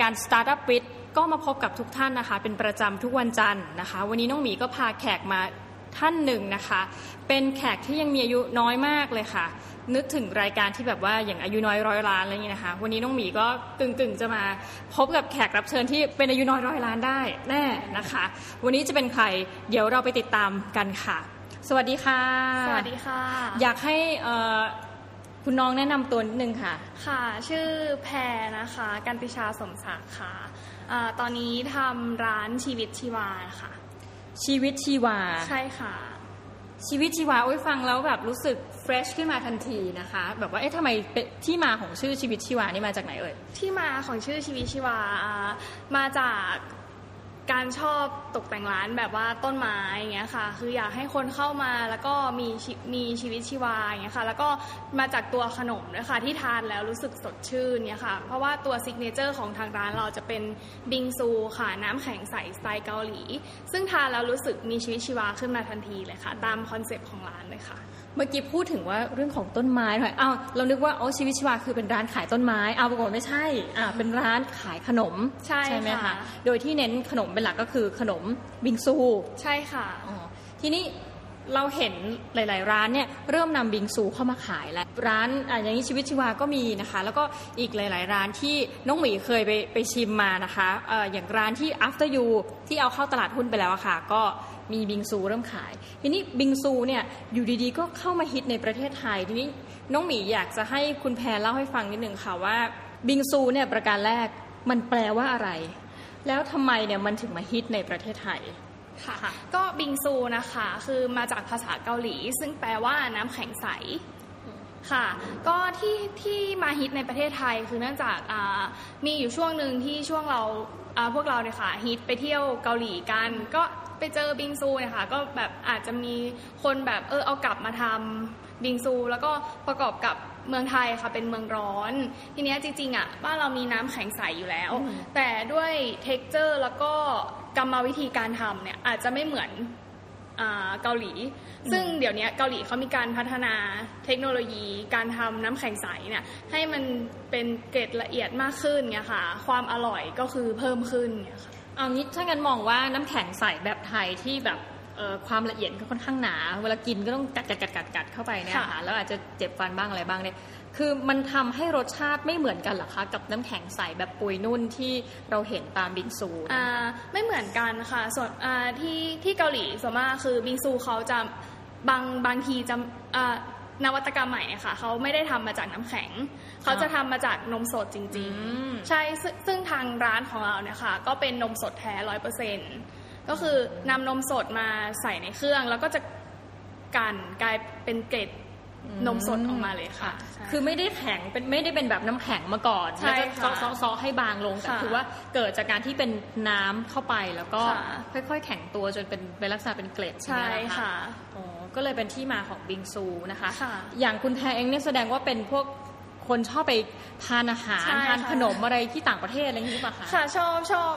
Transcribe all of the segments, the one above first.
การ Startup with ก็มาพบกับทุกท่านนะคะ เป็นประจำทุกวันจันทร์นะคะ วันนี้น้องหมีก็พาแขกมาท่านหนึ่งนะคะ เป็นแขกที่ยังมีอายุน้อยมากเลยค่ะ นึกถึงรายการที่แบบว่าอย่างอายุน้อยร้อยล้านอะไรอย่างนี้นะคะ วันนี้น้องหมีก็กึ่งๆจะมาพบกับแขกรับเชิญที่เป็นอายุน้อยร้อยล้านได้แน่นะคะ วันนี้จะเป็นใครเดี๋ยวเราไปติดตามกันค่ะ สวัสดีค่ะ สวัสดีค่ะ อยากให้เอ่อ คุณน้องแนะนำตัวนิดนึงค่ะ ค่ะ ชื่อแพรนะคะ กันติชาสมศักดิ์ค่ะอาตอนนี้ทำร้านชีวิตชีวาค่ะ ชีวิตชีวา ใช่ค่ะ ชีวิตชีวาโอ้ยฟังแล้วแบบรู้สึกเฟรชขึ้นมาทันทีนะคะ แบบว่าเอ๊ะทำไมเป็นที่มาของชื่อชีวิตชีวานี่มาจากไหนเอ่ย ที่มาของชื่อชีวิตชีวาอ่ามาจาก การชอบตกแต่งร้านแบบว่าต้นไม้อย่างเงี้ยค่ะ คืออยากให้คนเข้ามาแล้วก็มีมีชีวิตชีวาอย่างเงี้ยค่ะ แล้วก็มาจากตัวขนมด้วยค่ะที่ทานแล้วรู้สึกสดชื่นเนี่ยค่ะ เพราะว่าตัว signature ของทางร้านเราจะเป็นบิงซูค่ะน้ำแข็งใสสไตล์เกาหลี ซึ่งทานแล้วรู้สึกมีชีวิตชีวาขึ้นมาทันทีเลยค่ะ ตาม concept ของร้านเลยค่ะเมื่อกี้พูดถึงว่าเรื่องของต้นไม้หน่อยอ้าวเรานึกว่าโอ้ชีวิตชีวาคือเป็นร้านขายต้นไม้อ้าวปรากฏไม่ใช่อ่าเป็นร้านขายขนมใช่ไหมค่ะคะโดยที่เน้นขนมเป็นหลักก็คือขนมบิงซู ใช่ค่ะอ๋อทีนี้เราเห็นหลาย ๆ ร้านเนี่ยเริ่มนำบิงซูเข้ามาขายแล้วร้านอะอย่างนี้ชีวิตชีวาก็มีนะคะ แล้วก็อีกหลาย ๆ ร้านที่น้องหมีเคยไปไปชิมมานะคะเอ่ออย่างร้านที่ after you ที่เอาเข้าตลาดหุ้นไปแล้วอะค่ะ ก็ มีบิงซูเริ่มขาย ทีนี้บิงซูเนี่ยอยู่ดีๆ ก็เข้ามาฮิตในประเทศไทย ทีนี้น้องหมีอยากจะให้คุณแพรเล่าให้ฟังนิดหนึ่งค่ะว่าบิงซูเนี่ยประการแรกมันแปลว่าอะไร แล้วทำไมเนี่ยมันถึงมาฮิตในประเทศไทยค่ะก็บิงซูนะคะคือมาจากภาษาเกาหลี ซึ่งแปลว่าน้ำแข็งใสค่ะ ก็ที่ที่มาฮิตในประเทศไทยคือเนื่องจากมีอยู่ช่วงหนึ่งที่ช่วงเราพวกเราเนี่ยค่ะฮิตไปเที่ยวเกาหลีกัน ก็ ไปเจอบิงซูเนี่ยค่ะก็แบบอาจจะมีคนแบบเออเอากลับมาทำบิงซู แล้วก็ประกอบกับเมืองไทยค่ะเป็นเมืองร้อน ทีเนี้ยจริงๆอะบ้านเรามีน้ำแข็งใสอยู่แล้วอืมแต่ด้วยเท็กเจอร์แล้วก็กรรมวิธีการทำเนี่ยอาจจะไม่เหมือนอ่าเกาหลี ซึ่งเดี๋ยวนี้เกาหลีเขามีการพัฒนาเทคโนโลยี การทำน้ำแข็งใสเนี่ยให้มันเป็นเกรดละเอียดมากขึ้นเนี่ยค่ะ ความอร่อยก็คือเพิ่มขึ้นเนี่ยค่ะ เอางี้ถ้างั้นมองว่าน้ำแข็งใสแบบไทยที่แบบเอ่อความละเอียดก็ค่อนข้างหนา เวลากินก็ต้องกัดกัดกัดกัดกัดเข้าไปเนี่ยค่ะค่ะแล้วอาจจะเจ็บฟันบ้างอะไรบ้างเนี่ยคือมันทำให้รสชาติไม่เหมือนกันเหรอคะกับน้ำแข็งใสแบบปุยนุ่นที่เราเห็นตามบิงซูอ่าไม่เหมือนกันค่ะส่วนอ่าที่ที่เกาหลีส่วนมากคือบิงซูเขาจะบางบางทีจะอ่า นวัตกรรมใหม่เนี่ยค่ะเขาไม่ได้ทำมาจากน้ำแข็ง เขาจะทำมาจากนมสดจริงอืมๆใช่ซึ่งซึ่งทางร้านของเราเนี่ยค่ะก็เป็นนมสดแท้ร้อยเปอร์เซ็นก็คือนำนมสดมาใส่ในเครื่อง แล้วก็จะกันกลายเป็นเกล็ดนมสดออกมาเลยค่ะใช่คือไม่ได้แข็งเป็นไม่ได้เป็นแบบน้ำแข็งมาก่อนใช่แล้วก็ค่ะซอซอๆให้บางลงแต่ค่ะคือว่าเกิดจากการที่เป็นน้ำเข้าไปแล้วก็ค่ะค่อยๆ แข็งตัวจนเป็นเป็นลักษณะเป็นเกล็ดใช่ไหมล่ค่ะอ๋อ ก็เลยเป็นที่มาของบิงซูนะคะค่ะอย่างคุณแพรเองเนี่ยแสดงว่าเป็นพวกคนชอบไปทานอาหารใช่ทานค่ะขนมอะไรที่ต่างประเทศอะไรอย่างนี้หรือเปล่าคะค่ะชอบชอบ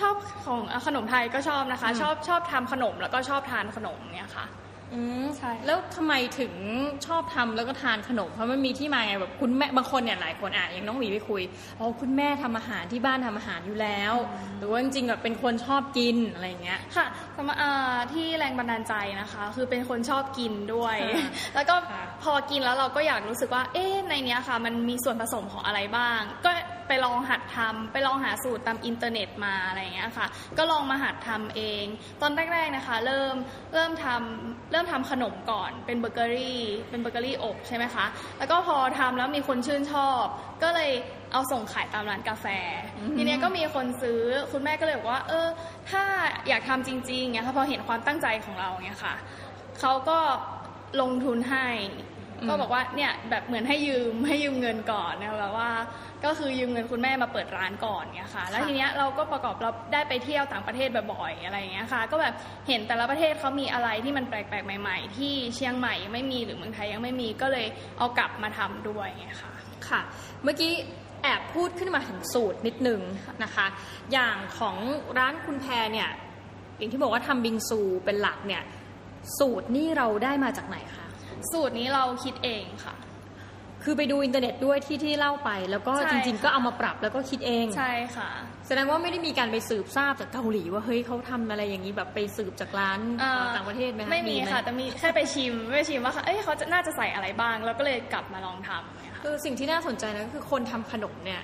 ชอบของอะขนมไทยก็ชอบนะคะอืมชอบชอบทำขนมแล้วก็ชอบทานขนมเนี่ยค่ะ อืมใช่แล้วทำไมถึงชอบทำแล้วก็ทานขนมเพราะมันมีที่มาไงแบบคุณแม่บางคนเนี่ยหลายคนอะอย่างน้องหมีไปคุยอ๋อคุณแม่ทำอาหารที่บ้านทำอาหารอยู่แล้ว หรือว่าจริงๆแบบเป็นคนชอบกินอะไรอย่างเงี้ยค่ะสำหรับอ่าที่แรงบันดาลใจนะคะ คือเป็นคนชอบกินด้วยค่ะแล้วก็ค่ะพอกินแล้วเราก็อยากรู้สึกว่า เอ๊ะในเนี้ยค่ะ มันมีส่วนผสมของอะไรบ้าง ก็ ไปลองหัดทำไปลองหาสูตรตามอินเทอร์เน็ตมาอะไรอย่างเงี้ยค่ะ ก็ลองมาหัดทำเอง ตอนแรกๆนะคะ เริ่มเริ่มทำเริ่มทำขนมก่อนเป็นเบเกอรี่ เป็นเบเกอรี่อบใช่ไหมคะ แล้วก็พอทำแล้วมีคนชื่นชอบ ก็เลยเอาส่งขายตามร้านกาแฟอืมทีเนี้ยก็มีคนซื้อคุณแม่ก็เลยบอกว่า เออ ถ้าอยากทำจริงๆเนี่ยค่ะพอเห็นความตั้งใจของเราเนี่ยค่ะเขาก็ลงทุนให้อืม ก็บอกว่าเนี่ยแบบเหมือนให้ยืมให้ยืมเงินก่อนนะคะแบบว่า ก็คือยืมเงินคุณแม่มาเปิดร้านก่อนเนี่ยค่ะ แล้วทีเนี้ยเราก็ประกอบเราได้ไปเที่ยวต่างประเทศบ่อยๆอะไรอย่างเงี้ยค่ะ ก็แบบเห็นแต่ละประเทศเขามีอะไรที่มันแปลกๆใหม่ ๆ ที่เชียงใหม่ยังไม่มีหรือเมืองไทยยังไม่มีก็เลยเอากลับมาทำด้วยไงค่ะค่ะ เมื่อกี้แอบพูดขึ้นมาถึงสูตรนิดนึงนะคะ อย่างของร้านคุณแพรเนี่ยอย่างที่บอกว่าทำบิงซูเป็นหลักเนี่ยสูตรนี่เราได้มาจากไหนคะ สูตรนี้เราคิดเองค่ะ คือไปดูอินเทอร์เน็ตด้วยที่ที่เล่าไป แล้วก็ใช่จริงๆก็เอามาปรับแล้วก็คิดเอง ใช่ค่ะ แสดงว่าไม่ได้มีการไปสืบทราบจากเกาหลีว่าเฮ้ยเขาทำอะไรอย่างนี้แบบไปสืบจากร้านเอ่อ ต่างประเทศไหมคะไม่มีหค่ะแต่มีแค่ไปชิมไปชิมว่าเอ้ยเขาจะน่าจะใส่อะไรบ้าง แล้วก็เลยกลับมาลองทำเนี่ยค่ะ คือสิ่งที่น่าสนใจนะก็คือคนทำขนมเนี่ย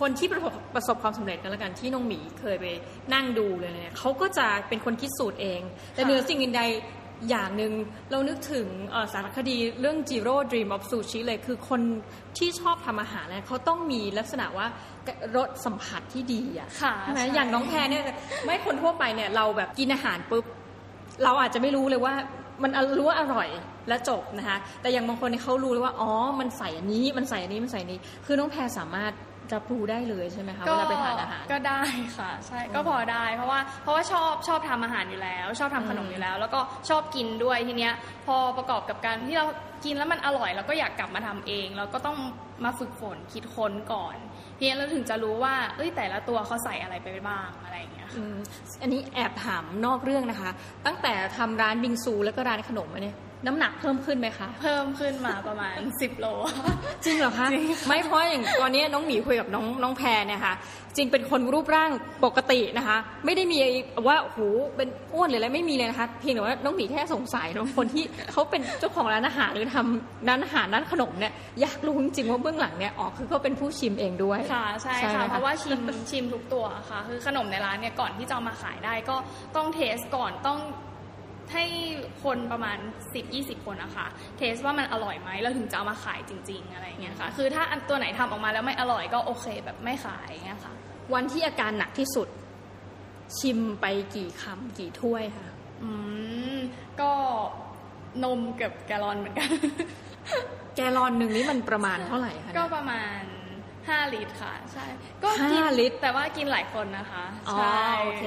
คนที่ประสบประสบความสำเร็จกันแล้วกันที่น้องหมีเคยไปนั่งดูเลยเนี่ยเขาก็จะเป็นคนคิดสูตรเอง แต่ค่ะ เหนือสิ่งอื่นใด อย่างหนึ่งเรานึกถึงเอ่อสารคดีเรื่อง Zero Dream of Sushi เลยคือคนที่ชอบทำอาหารเนี่ยเขาต้องมีลักษณะว่ารสสัมผัสที่ดีอะค่ะใช่ไหมใช่อย่างน้องแพรเนี่ยไม่คนทั่วไปเนี่ยเราแบบกินอาหารปุ๊บ เราอาจจะไม่รู้เลยว่ามันรู้ว่าอร่อยและจบนะคะแต่อย่างบางคนเนี่ยเขารู้เลยว่าอ๋อมันใส่อันนี้มันใส่อันนี้มันใส่อันนี้ คือน้องแพรสามารถ รับรู้ได้เลยใช่ไหมคะเวลาไปทานอาหารก็ได้ค่ะ ใช่ก็พอได้ เพราะว่าเพราะว่าชอบชอบทำอาหารอยู่แล้ว ชอบทำขนมอืมอยู่แล้ว แล้วก็ชอบกินด้วยทีเนี้ย พอประกอบกับการที่เรากินแล้วมันอร่อยเราก็อยากกลับมาทำเอง เราก็ต้องมาฝึกฝนคิดค้นก่อนทีนี้เราถึงจะรู้ว่าเอ้ยแต่ละตัวเขาใส่อะไรไปบ้างอะไรอย่างเงี้ยค่ะอืมอันนี้แอบถามนอกเรื่องนะคะ ตั้งแต่ทำร้านบิงซูแล้วก็ร้านขนมมาเนี่ย น้ำหนักเพิ่มขึ้นไหมคะ เพิ่มขึ้นมาประมาณ 10 โล จริงเหรอคะจริงค่ะไม่เพราะอย่างตอนนี้น้องหมีคุยกับน้องน้องแพรเนี่ยค่ะ จริงเป็นคนรูปร่างปกตินะคะ ไม่ได้มีว่าโอ้โหเป็นอ้วนหรืออะไรไม่มีเลยนะคะ เพียงแต่ว่าน้องหมีแค่สงสัยว่าคนที่เขาเป็นเจ้าของร้านอาหารหรือทำร้านอาหารร้านขนมเนี่ยอยากรู้จริงๆว่าเบื้องหลังเนี่ยอ๋อคือเขาเป็นผู้ชิมเองด้วย ค่ะใช่ใช่ไหมค่ะคะเพราะว่าชิมชิมทุกตัวค่ะ คือขนมในร้านเนี่ยก่อนที่จะเอามาขายได้ก็ต้องเทสก่อนต้อง ให้คนประมาณ 10-20 คนนะคะ เทสว่ามันอร่อยไหมแล้วถึงจะเอามาขายจริง ๆ อะไรอย่างเงี้ยค่ะ คือถ้าอันตัวไหนทำออกมาแล้วไม่อร่อยก็โอเคแบบไม่ขายอย่างเงี้ยค่ะ วันที่อาการหนักที่สุด ชิมไปกี่คำกี่ถ้วยคะอืม ก็นมเกือบแกลลอนเหมือนกัน แกลลอนหนึ่งนี่มันประมาณเท่าไหร่คะ ก็เนี่ยประมาณ5ลิตรค่ะ ใช่ ก็กินห้าลิตร แต่ว่ากินหลายคนนะคะอ๋อใช่โอเค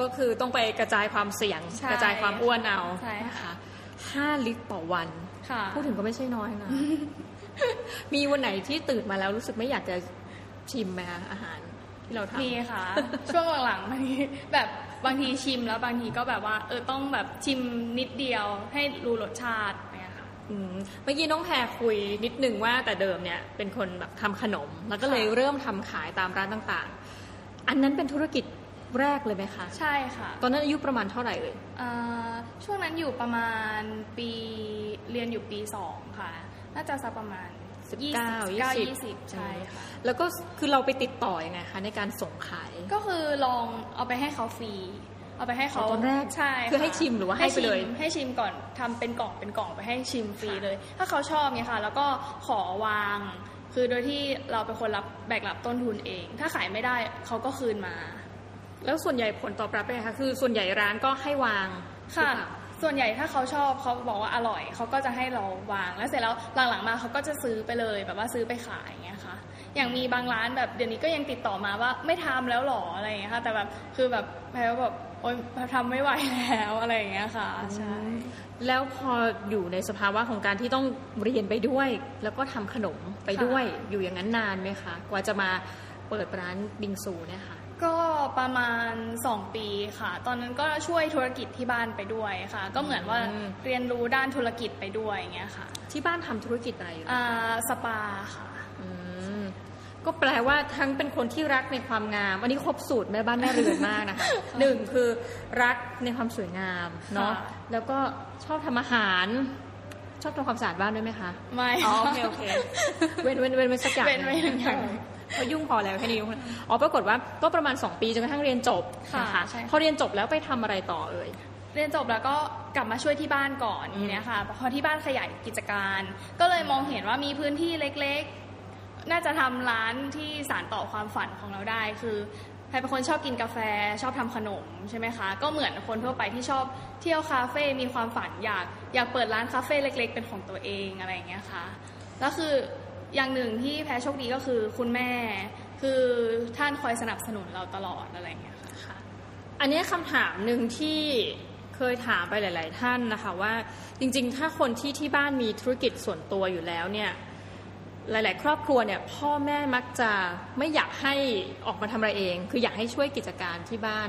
ก็คือต้องไปกระจายความเสี่ยงใช่กระจายความอ้วนเอาใช่ค่ะนะคะห้าลิตรต่อวันค่ะพูดถึงก็ไม่ใช่น้อยนะมีวันไหนที่ตื่นมาแล้วรู้สึกไม่อยากจะชิมไหมคะอาหารที่เราทำมีค่ะ ช่วงหลังๆบางทีแบบบางทีชิมแล้วบางทีก็แบบว่า เออต้องแบบชิมนิดเดียวให้รู้รสชาติเนี่ยค่ะอืมเมื่อกี้น้องแพรคุยนิดนึงว่าแต่เดิมเนี่ยเป็นคนแบบทำขนม แล้วก็เลยค่ะเริ่มทำขายตามร้านต่างๆ อันนั้นเป็นธุรกิจ แรกเลยไหมคะ ใช่ค่ะ ตอนนั้นอายุประมาณเท่าไหร่เลยอ่าช่วงนั้นอยู่ประมาณปีเรียนอยู่ปีสองค่ะ น่าจะสักประมาณ19ยี่20ยี่สิบใช่ค่ะ แล้วก็คือเราไปติดต่ออยังไงคะในการส่งขาย ก็คือลองเอาไปให้เขาฟรีเอาไปให้เขาอ๋อตอนแรกใช่คือให้ชิมหรือว่าให้ไปเลยชิมให้ชิมก่อนทำเป็นกล่องเป็นกล่องไปให้ชิมฟรีเลย ถ้าเขาชอบเนี่ยค่ะ แล้วก็ขอวาง คือโดยที่เราเป็นคนรับแบกรับต้นทุนเอง ถ้าขายไม่ได้เขาก็คืนมา แล้วส่วนใหญ่ผลตอบรับเป็นไงคะคือส่วนใหญ่ร้านก็ให้วางค่ะหรือเปล่าส่วนใหญ่ถ้าเขาชอบเขาบอกว่าอร่อยเขาก็จะให้เราวาง แล้วเสร็จแล้วหลังๆมาเขาก็จะซื้อไปเลยแบบว่าซื้อไปขายอย่างเงี้ยค่ะ อย่างมีบางร้านแบบเดี๋ยวนี้ก็ยังติดต่อมาว่าไม่ทำแล้วหรออะไรอย่างเงี้ยค่ะ แต่แบบคือแบบแพรว่าแบบโอ๊ยทำไม่ไหวแล้วอะไรอย่างเงี้ยค่ะใช่แล้วพออยู่ในสภาวะของการที่ต้องเรียนไปด้วย แล้วก็ทำขนมไปด้วยอยู่อย่างนั้นนานไหมคะกว่าจะมาเปิดร้านบิงซูเนี่ยค่ะก็ ประมาณ 2 ปีค่ะ ตอนนั้นก็ช่วยธุรกิจที่บ้านไปด้วยค่ะ ก็เหมือนว่าอืมเรียนรู้ด้านธุรกิจไปด้วยอย่างเงี้ยค่ะ ที่บ้านทำธุรกิจอะไรอยู่อ่าสปาค่ะอืมก็แปลว่าทั้งเป็นคนที่รักในความงามอันนี้ครบสูตรแม่บ้านแม่เรือนมากนะคะหนึ่งคือรักในความสวยงามเนาะค่ะแล้วก็ชอบทำอาหารชอบทำความสะอาดบ้านด้วยไหมคะ ไม่อ๋อโอเค โอเค เว้นเว้นเว้นไว้สักอย่างเว้นไว้อย่าง อย่างเพราะยุ่งพอแล้วแค่นี้ยุ่งพออ๋อปรากฏว่าก็ประมาณ 2 ปีจนกระทั่งเรียนจบค่ะนะคะใช่ค่ะพอเรียนจบแล้วไปทำอะไรต่อเอ่ยเรียนจบแล้วก็กลับมาช่วยที่บ้านก่อนอืมทีเนี้ยค่ะพอที่บ้านขยายกิจการ ก็เลยมองเห็นว่ามีพื้นที่เล็กๆ น่าจะทำร้านที่สานต่อความฝันของเราได้คือใครเป็นคนชอบกินกาแฟชอบทำขนมใช่ไหมคะ ก็เหมือนคนทั่วไปที่ชอบเที่ยวคาเฟ่มีความฝันอยากอยากเปิดร้านคาเฟ่เล็ก ๆ เป็นของตัวเองอะไรอย่างเงี้ยค่ะแล้วคือ อย่างหนึ่งที่แพ้โชคดีก็คือคุณแม่ คือท่านคอยสนับสนุนเราตลอดอะไรอย่างเงี้ยค่ะค่ะอันนี้คำถามหนึ่งที่เคยถามไปหลาย ๆ ท่านนะคะว่าจริง ๆ ถ้าคนที่ที่บ้านมีธุรกิจส่วนตัวอยู่แล้วเนี่ยหลาย ๆ ครอบครัวเนี่ยพ่อแม่มักจะไม่อยากให้ออกมาทำอะไรเอง คืออยากให้ช่วยกิจการที่บ้าน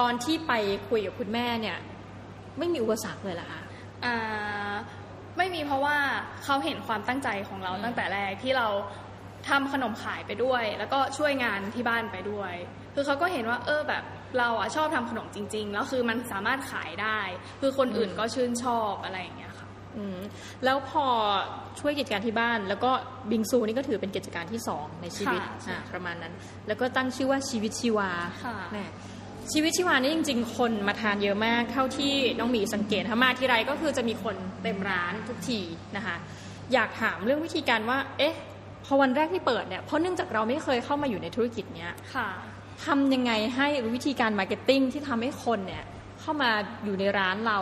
ตอนที่ไปคุยกับคุณแม่เนี่ยไม่มีอุปสรรคเลยเหรอคะอ่า ไม่มีเพราะว่าเขาเห็นความตั้งใจของเราอืมตั้งแต่แรกที่เราทำขนมขายไปด้วย แล้วก็ช่วยงานที่บ้านไปด้วย คือเขาก็เห็นว่า เออแบบเราอะชอบทำขนมจริง ๆ แล้วคือมันสามารถขายได้ คือคนอื่นก็ชื่นชอบอะไรอย่างเงี้ยค่ะอืมแล้วพอช่วยกิจการที่บ้าน แล้วก็บิงซูนี่ก็ถือเป็นกิจการที่สองในชีวิตค่ะใช่อ่าประมาณนั้น แล้วก็ตั้งชื่อว่าชีวิตชีวาค่ะแหม่ ชีวิตชีวานี่จริง ๆ คนมาทานเยอะมาก เท่าที่น้องหมีสังเกตถ้ามาที่ไรก็คือจะมีคนเต็มร้านทุกทีนะคะ อยากถามเรื่องวิธีการว่า เอ๊ะ พอวันแรกที่เปิดเนี่ย เพราะเนื่องจากเราไม่เคยเข้ามาอยู่ในธุรกิจเนี้ยค่ะทำยังไงให้วิธีการ marketing ที่ทำให้คนเนี่ยเข้ามาอยู่ในร้านเรา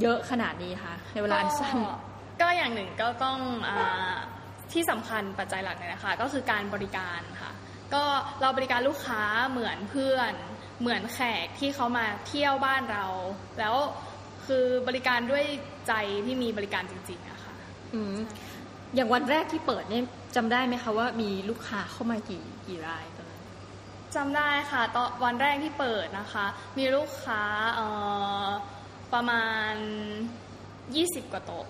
เยอะขนาดนี้คะในเวลาอันสั้นก็ก็อย่างหนึ่งก็ต้องอาที่สำคัญปัจจัยหลักเลยนะคะ ก็คือการบริการค่ะ ก็เราบริการลูกค้าเหมือนเพื่อน เหมือนแขกที่เขามาเที่ยวบ้านเรา แล้วคือบริการด้วยใจที่มีบริการจริงๆอะค่ะอืมอย่างวันแรกที่เปิดเนี่ยจำได้ไหมคะว่ามีลูกค้าเข้ามากี่กี่รายตอนนั้นจำได้ค่ะตอนวันแรกที่เปิดนะคะ มีลูกค้าเอ่อประมาณ 20 กว่าโต๊ะ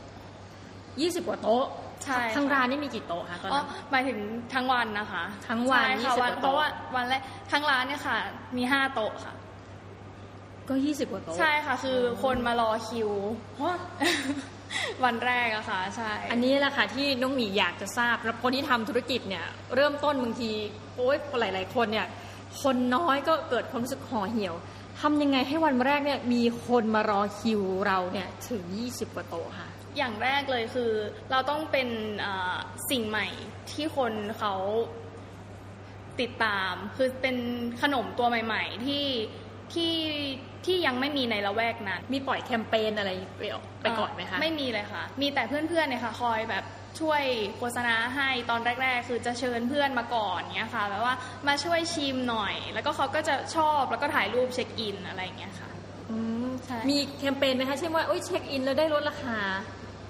ยี่สิบกว่าโต๊ะ ใช่ค่ะทั้งร้านนี่มีกี่โต๊ะคะตอนอ๋อนั้นหมายถึงทั้งวันนะคะ ทั้งวันใช่ค่ะ20วันกว่าโต๊ะเพราะว่าวันแรกทั้งร้านเนี่ยค่ะ มีห้าโต๊ะค่ะ ก็ยี่สิบกว่าโต๊ะใช่ค่ะ คือคนมารอคิววันแรกอะค่ะใช่ อันนี้แหละค่ะที่น้องหมีอยากจะทราบแล้วคนที่ทำธุรกิจเนี่ย เริ่มต้นบางทีโอ๊ยหลาย ๆ คนเนี่ย คนน้อยก็เกิดความรู้สึกห่อเหี่ยวทำยังไงให้วันแรกเนี่ยมีคนมารอคิวเราเนี่ยถึง 20 กว่าโต๊ะค่ะ อย่างแรกเลยคือ เราต้องเป็นอ่าสิ่งใหม่ที่คนเขาติดตาม คือเป็นขนมตัวใหม่ ๆ ที่ที่ที่ยังไม่มีในละแวกนั้น มีปล่อยแคมเปญอะไรไปออกไปก่อนไหมคะ ไม่มีเลยค่ะ มีแต่เพื่อนๆเนี่ยค่ะ คอยแบบช่วยโฆษณาให้ตอนแรก ๆ คือจะเชิญเพื่อนมาก่อนเนี้ยค่ะแบบว่ามาช่วยชิมหน่อย แล้วก็เขาก็จะชอบแล้วก็ถ่ายรูปเช็คอินอะไรอย่างเงี้ยค่ะอืม ใช่มีแคมเปญไหมคะเช่นว่าโอ๊ยเช็คอินแล้วได้ลดราคา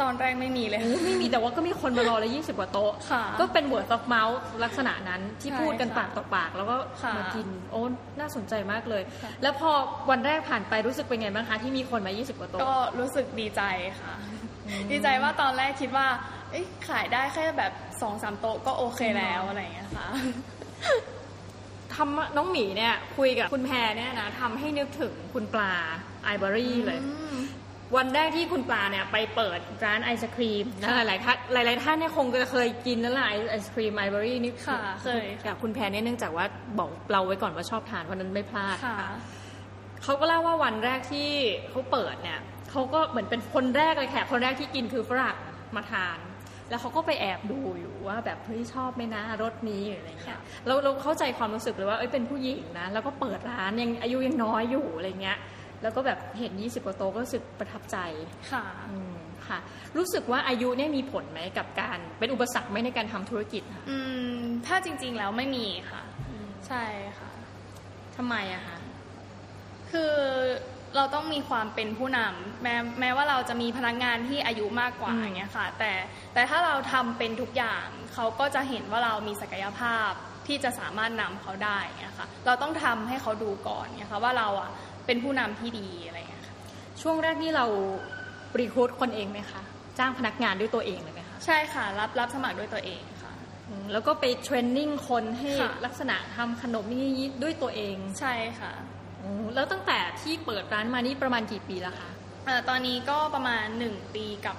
ตอนแรกไม่มีเลยโอ้ไม่มีแต่ว่าก็มีคนมารอเลย20กว่าโต๊ะค่ะก็เป็น word of mouth ลักษณะนั้นที่ใช่พูดกันค่ะปากต่อปากแล้วก็ค่ะมากิน โอ้น่าสนใจมากเลยค่ะแล้วพอวันแรกผ่านไปรู้สึกเป็นไงบ้างคะที่มีคนมา 20 กว่าโต๊ะ ก็รู้สึกดีใจค่ะ ดีใจว่าตอนแรกคิดว่าเอ้ยขายได้แค่แบบสองสามโต๊ะก็โอเคแล้วอะไรอย่างเงี้ยค่ะ ทำน้องหมีเนี่ยคุยกับคุณแพรเนี่ยนะทำให้นึกถึงคุณปลาไอ o บ y เลย วันแรกที่คุณปลาเนี่ยไปเปิดร้านไอศครีมนะหลายๆท่านหลายๆท่านเนี่ยคงจะเคยกินแล้วล่ะไอไอศครีมไอ o บ y นี่ค่ะเคยแต่คุณแพรเนี่ยเนื่องจากว่าบอกเราไว้ก่อนว่าชอบทานเพราะนั้นไม่พลาดค่ะเขาก็เล่าว่าวันแรกที่เขาเปิดเนี่ยเขาก็เหมือนเป็นคนแรกเลยแขกคนแรกที่กินคือฝรั่งมาทาน แล้วเขาก็ไปแอบดูอยู่ว่าแบบเฮ้ยชอบไหมนะรสนี้หรืออะไรเงี้ยค่ะเราเราเข้าใจความรู้สึกเลยว่าเอ้ยเป็นผู้หญิงนะแล้วก็เปิดร้านยังอายุยังน้อยอยู่อะไรเงี้ยแล้วก็แบบเห็น 20 กว่าโต๊ะก็รู้สึกประทับใจค่ะอืมค่ะ รู้สึกว่าอายุเนี่ยมีผลไหมกับการเป็นอุปสรรคไหมในการทำธุรกิจค่ะอืมถ้าจริง ๆ แล้วไม่มีค่ะ ใช่ค่ะทำไมอะคะคือ เราต้องมีความเป็นผู้นำแม้แม้ว่าเราจะมีพนักงานที่อายุมากกว่าอืมอย่างเงี้ยค่ะ แต่แต่ถ้าเราทำเป็นทุกอย่างเขาก็จะเห็นว่าเรามีศักยภาพที่จะสามารถนำเขาได้อย่างเงี้ยค่ะ เราต้องทำให้เขาดูก่อนเนี่ยค่ะว่าเราอะเป็นผู้นำที่ดีอะไรอย่างเงี้ยค่ะช่วงแรกนี่เรารีคูดคนเองไหมคะจ้างพนักงานด้วยตัวเองเลยไหมคะใช่ค่ะ รับรับสมัครด้วยตัวเองค่ะอืมแล้วก็ไปเทรนนิ่งคนให้ค่ะลักษณะทำขนมนี่ด้วยตัวเองใช่ค่ะโอ้ แล้วตั้งแต่ที่เปิดร้านมานี่ประมาณกี่ปีแล้วคะเอ่อตอนนี้ก็ประมาณหนึ่งปีกับ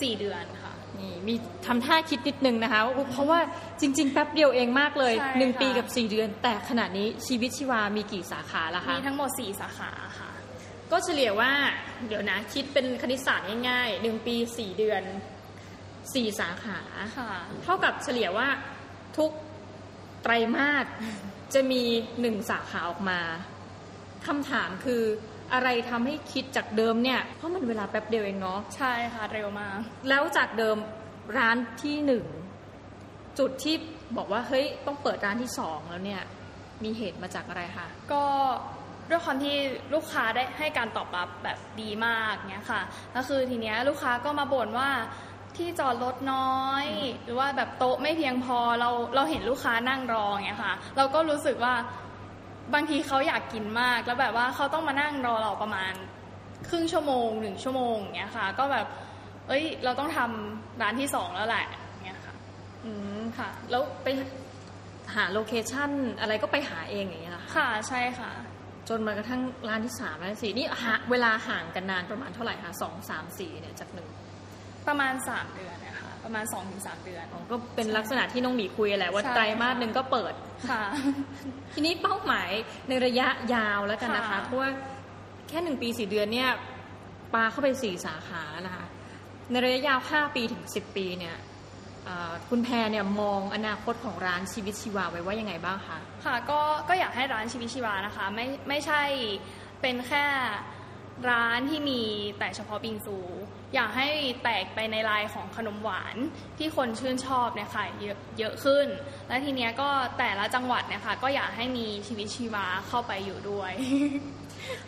สี่เดือนค่ะนี่มีทำท่าคิดนิดนึงนะคะ เพราะว่าจริง ๆ แป๊บเดียวเองมากเลยใช่หนึ่งค่ะปีกับสี่เดือน แต่ขณะนี้ชีวิตชีวามีกี่สาขาแล้วคะมีทั้งหมดสี่สาขาค่ะ ก็เฉลี่ยว่าเดี๋ยวนะคิดเป็นคณิตศาสตร์ง่ายๆหนึ่งปีสี่เดือนสี่สาขาค่ะเท่ากับเฉลี่ยว่าทุกไตรมาส จะมีหนึ่งสาขาออกมาคำถามคืออะไรทำให้คิดจากเดิมเนี่ย เพราะมันเวลาแป๊บเดียวเองเนาะใช่ค่ะเร็วมาก แล้วจากเดิมร้านที่หนึ่งจุดที่บอกว่าเฮ้ยต้องเปิดร้านที่สองแล้วเนี่ย มีเหตุมาจากอะไรคะก็ด้วยความที่ลูกค้าได้ให้การตอบรับแบบดีมากเนี้ยค่ะก็คือทีเนี้ยลูกค้าก็มาบ่นว่า ที่จอดรถน้อย หรือว่าแบบโต๊ะไม่เพียงพอเราเราเห็นลูกค้านั่งรอเงี้ยค่ะ เราก็รู้สึกว่าบางทีเขาอยากกินมากแล้วแบบว่าเขาต้องมานั่งรอเราประมาณ ครึ่งชั่วโมงหนึ่งชั่วโมงอย่างเงี้ยค่ะ ก็แบบ เอ้ย เราต้องทำร้านที่สองแล้วแหละอย่างเงี้ยค่ะอืมค่ะ แล้วไปหาโลเคชั่นอะไรก็ไปหาเองอย่างเงี้ยเหรอคะค่ะ ใช่ค่ะ จนมากระทั่งร้านที่สามร้านที่สี่นี่หาเวลาห่างกันนานประมาณเท่าไหร่คะสองสามสี่เนี่ยจากหนึ่ง ประมาณสามเดือนนะคะประมาณสองถึงสามเดือนอ๋อก็เป็นลักษณะที่น้องหมีคุยแหละว่าใช่ไตรมาสหนึ่งก็เปิดค่ะ ทีนี้เป้าหมายในระยะยาวแล้วกันนะคะค่ะเพราะว่าแค่หนึ่งปีสี่เดือนเนี่ยปาเข้าไปสี่สาขาแล้วนะคะ ในระยะยาวห้าปีถึงสิบปีเนี่ยเอ่อคุณแพรเนี่ยมองอนาคตของร้านชีวิตชีวาไว้ว่ายังไงบ้างคะค่ะก็ก็อยากให้ร้านชีวิตชีวานะคะไม่ไม่ใช่เป็นแค่ร้านที่มีแต่เฉพาะบิงซู อยากให้แตกไปในลายของขนมหวานที่คนชื่นชอบเนี่ยค่ะเยอะเยอะขึ้น และทีเนี้ยก็แต่ละจังหวัดเนี่ยค่ะก็อยากให้มีชีวิตชีวาเข้าไปอยู่ด้วย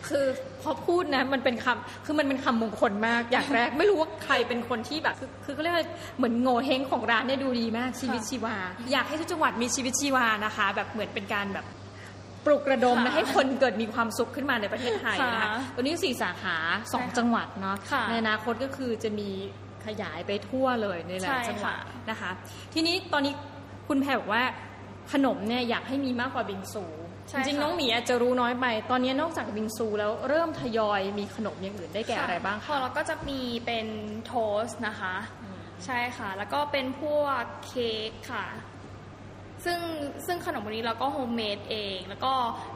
คือพอพูดนะมันเป็นคำคือมันเป็นคำมงคลมากอย่างแรก ไม่รู้ว่าใครเป็นคนที่แบบ คือคือเขาเรียกว่าเหมือนโง่เฮงของร้านเนี่ยดูดีมากชีวิตชีวา อยากให้ทุกจังหวัดมีชีวิตชีวานะคะ แบบเหมือนเป็นการแบบ ปลุกระดมค่ะนะให้คนเกิดมีความสุขขึ้นมาในประเทศไทยนะคะค่ะตัวนี้สี่สาขาสองใช่ค่ะจังหวัดเนาะค่ะในอนาคตก็คือจะมีขยายไปทั่วเลยในหลายใช่จังหวัดค่ะนะคะ ทีนี้ตอนนี้คุณแพรบอกว่าขนมเนี่ยอยากให้มีมากกว่าบิงซูใช่จริงๆค่ะน้องหมีอาจจะรู้น้อยไป ตอนนี้นอกจากบิงซูแล้วเริ่มทยอยมีขนมอย่างอื่นได้แก่อะไรบ้างพอคะเราก็จะมีเป็น toast นะคะ ใช่ค่ะ แล้วก็เป็นพวกเค้กค่ะ ซึ่งซึ่งขนมวันนี้เราก็ homemade เอง แล้วก็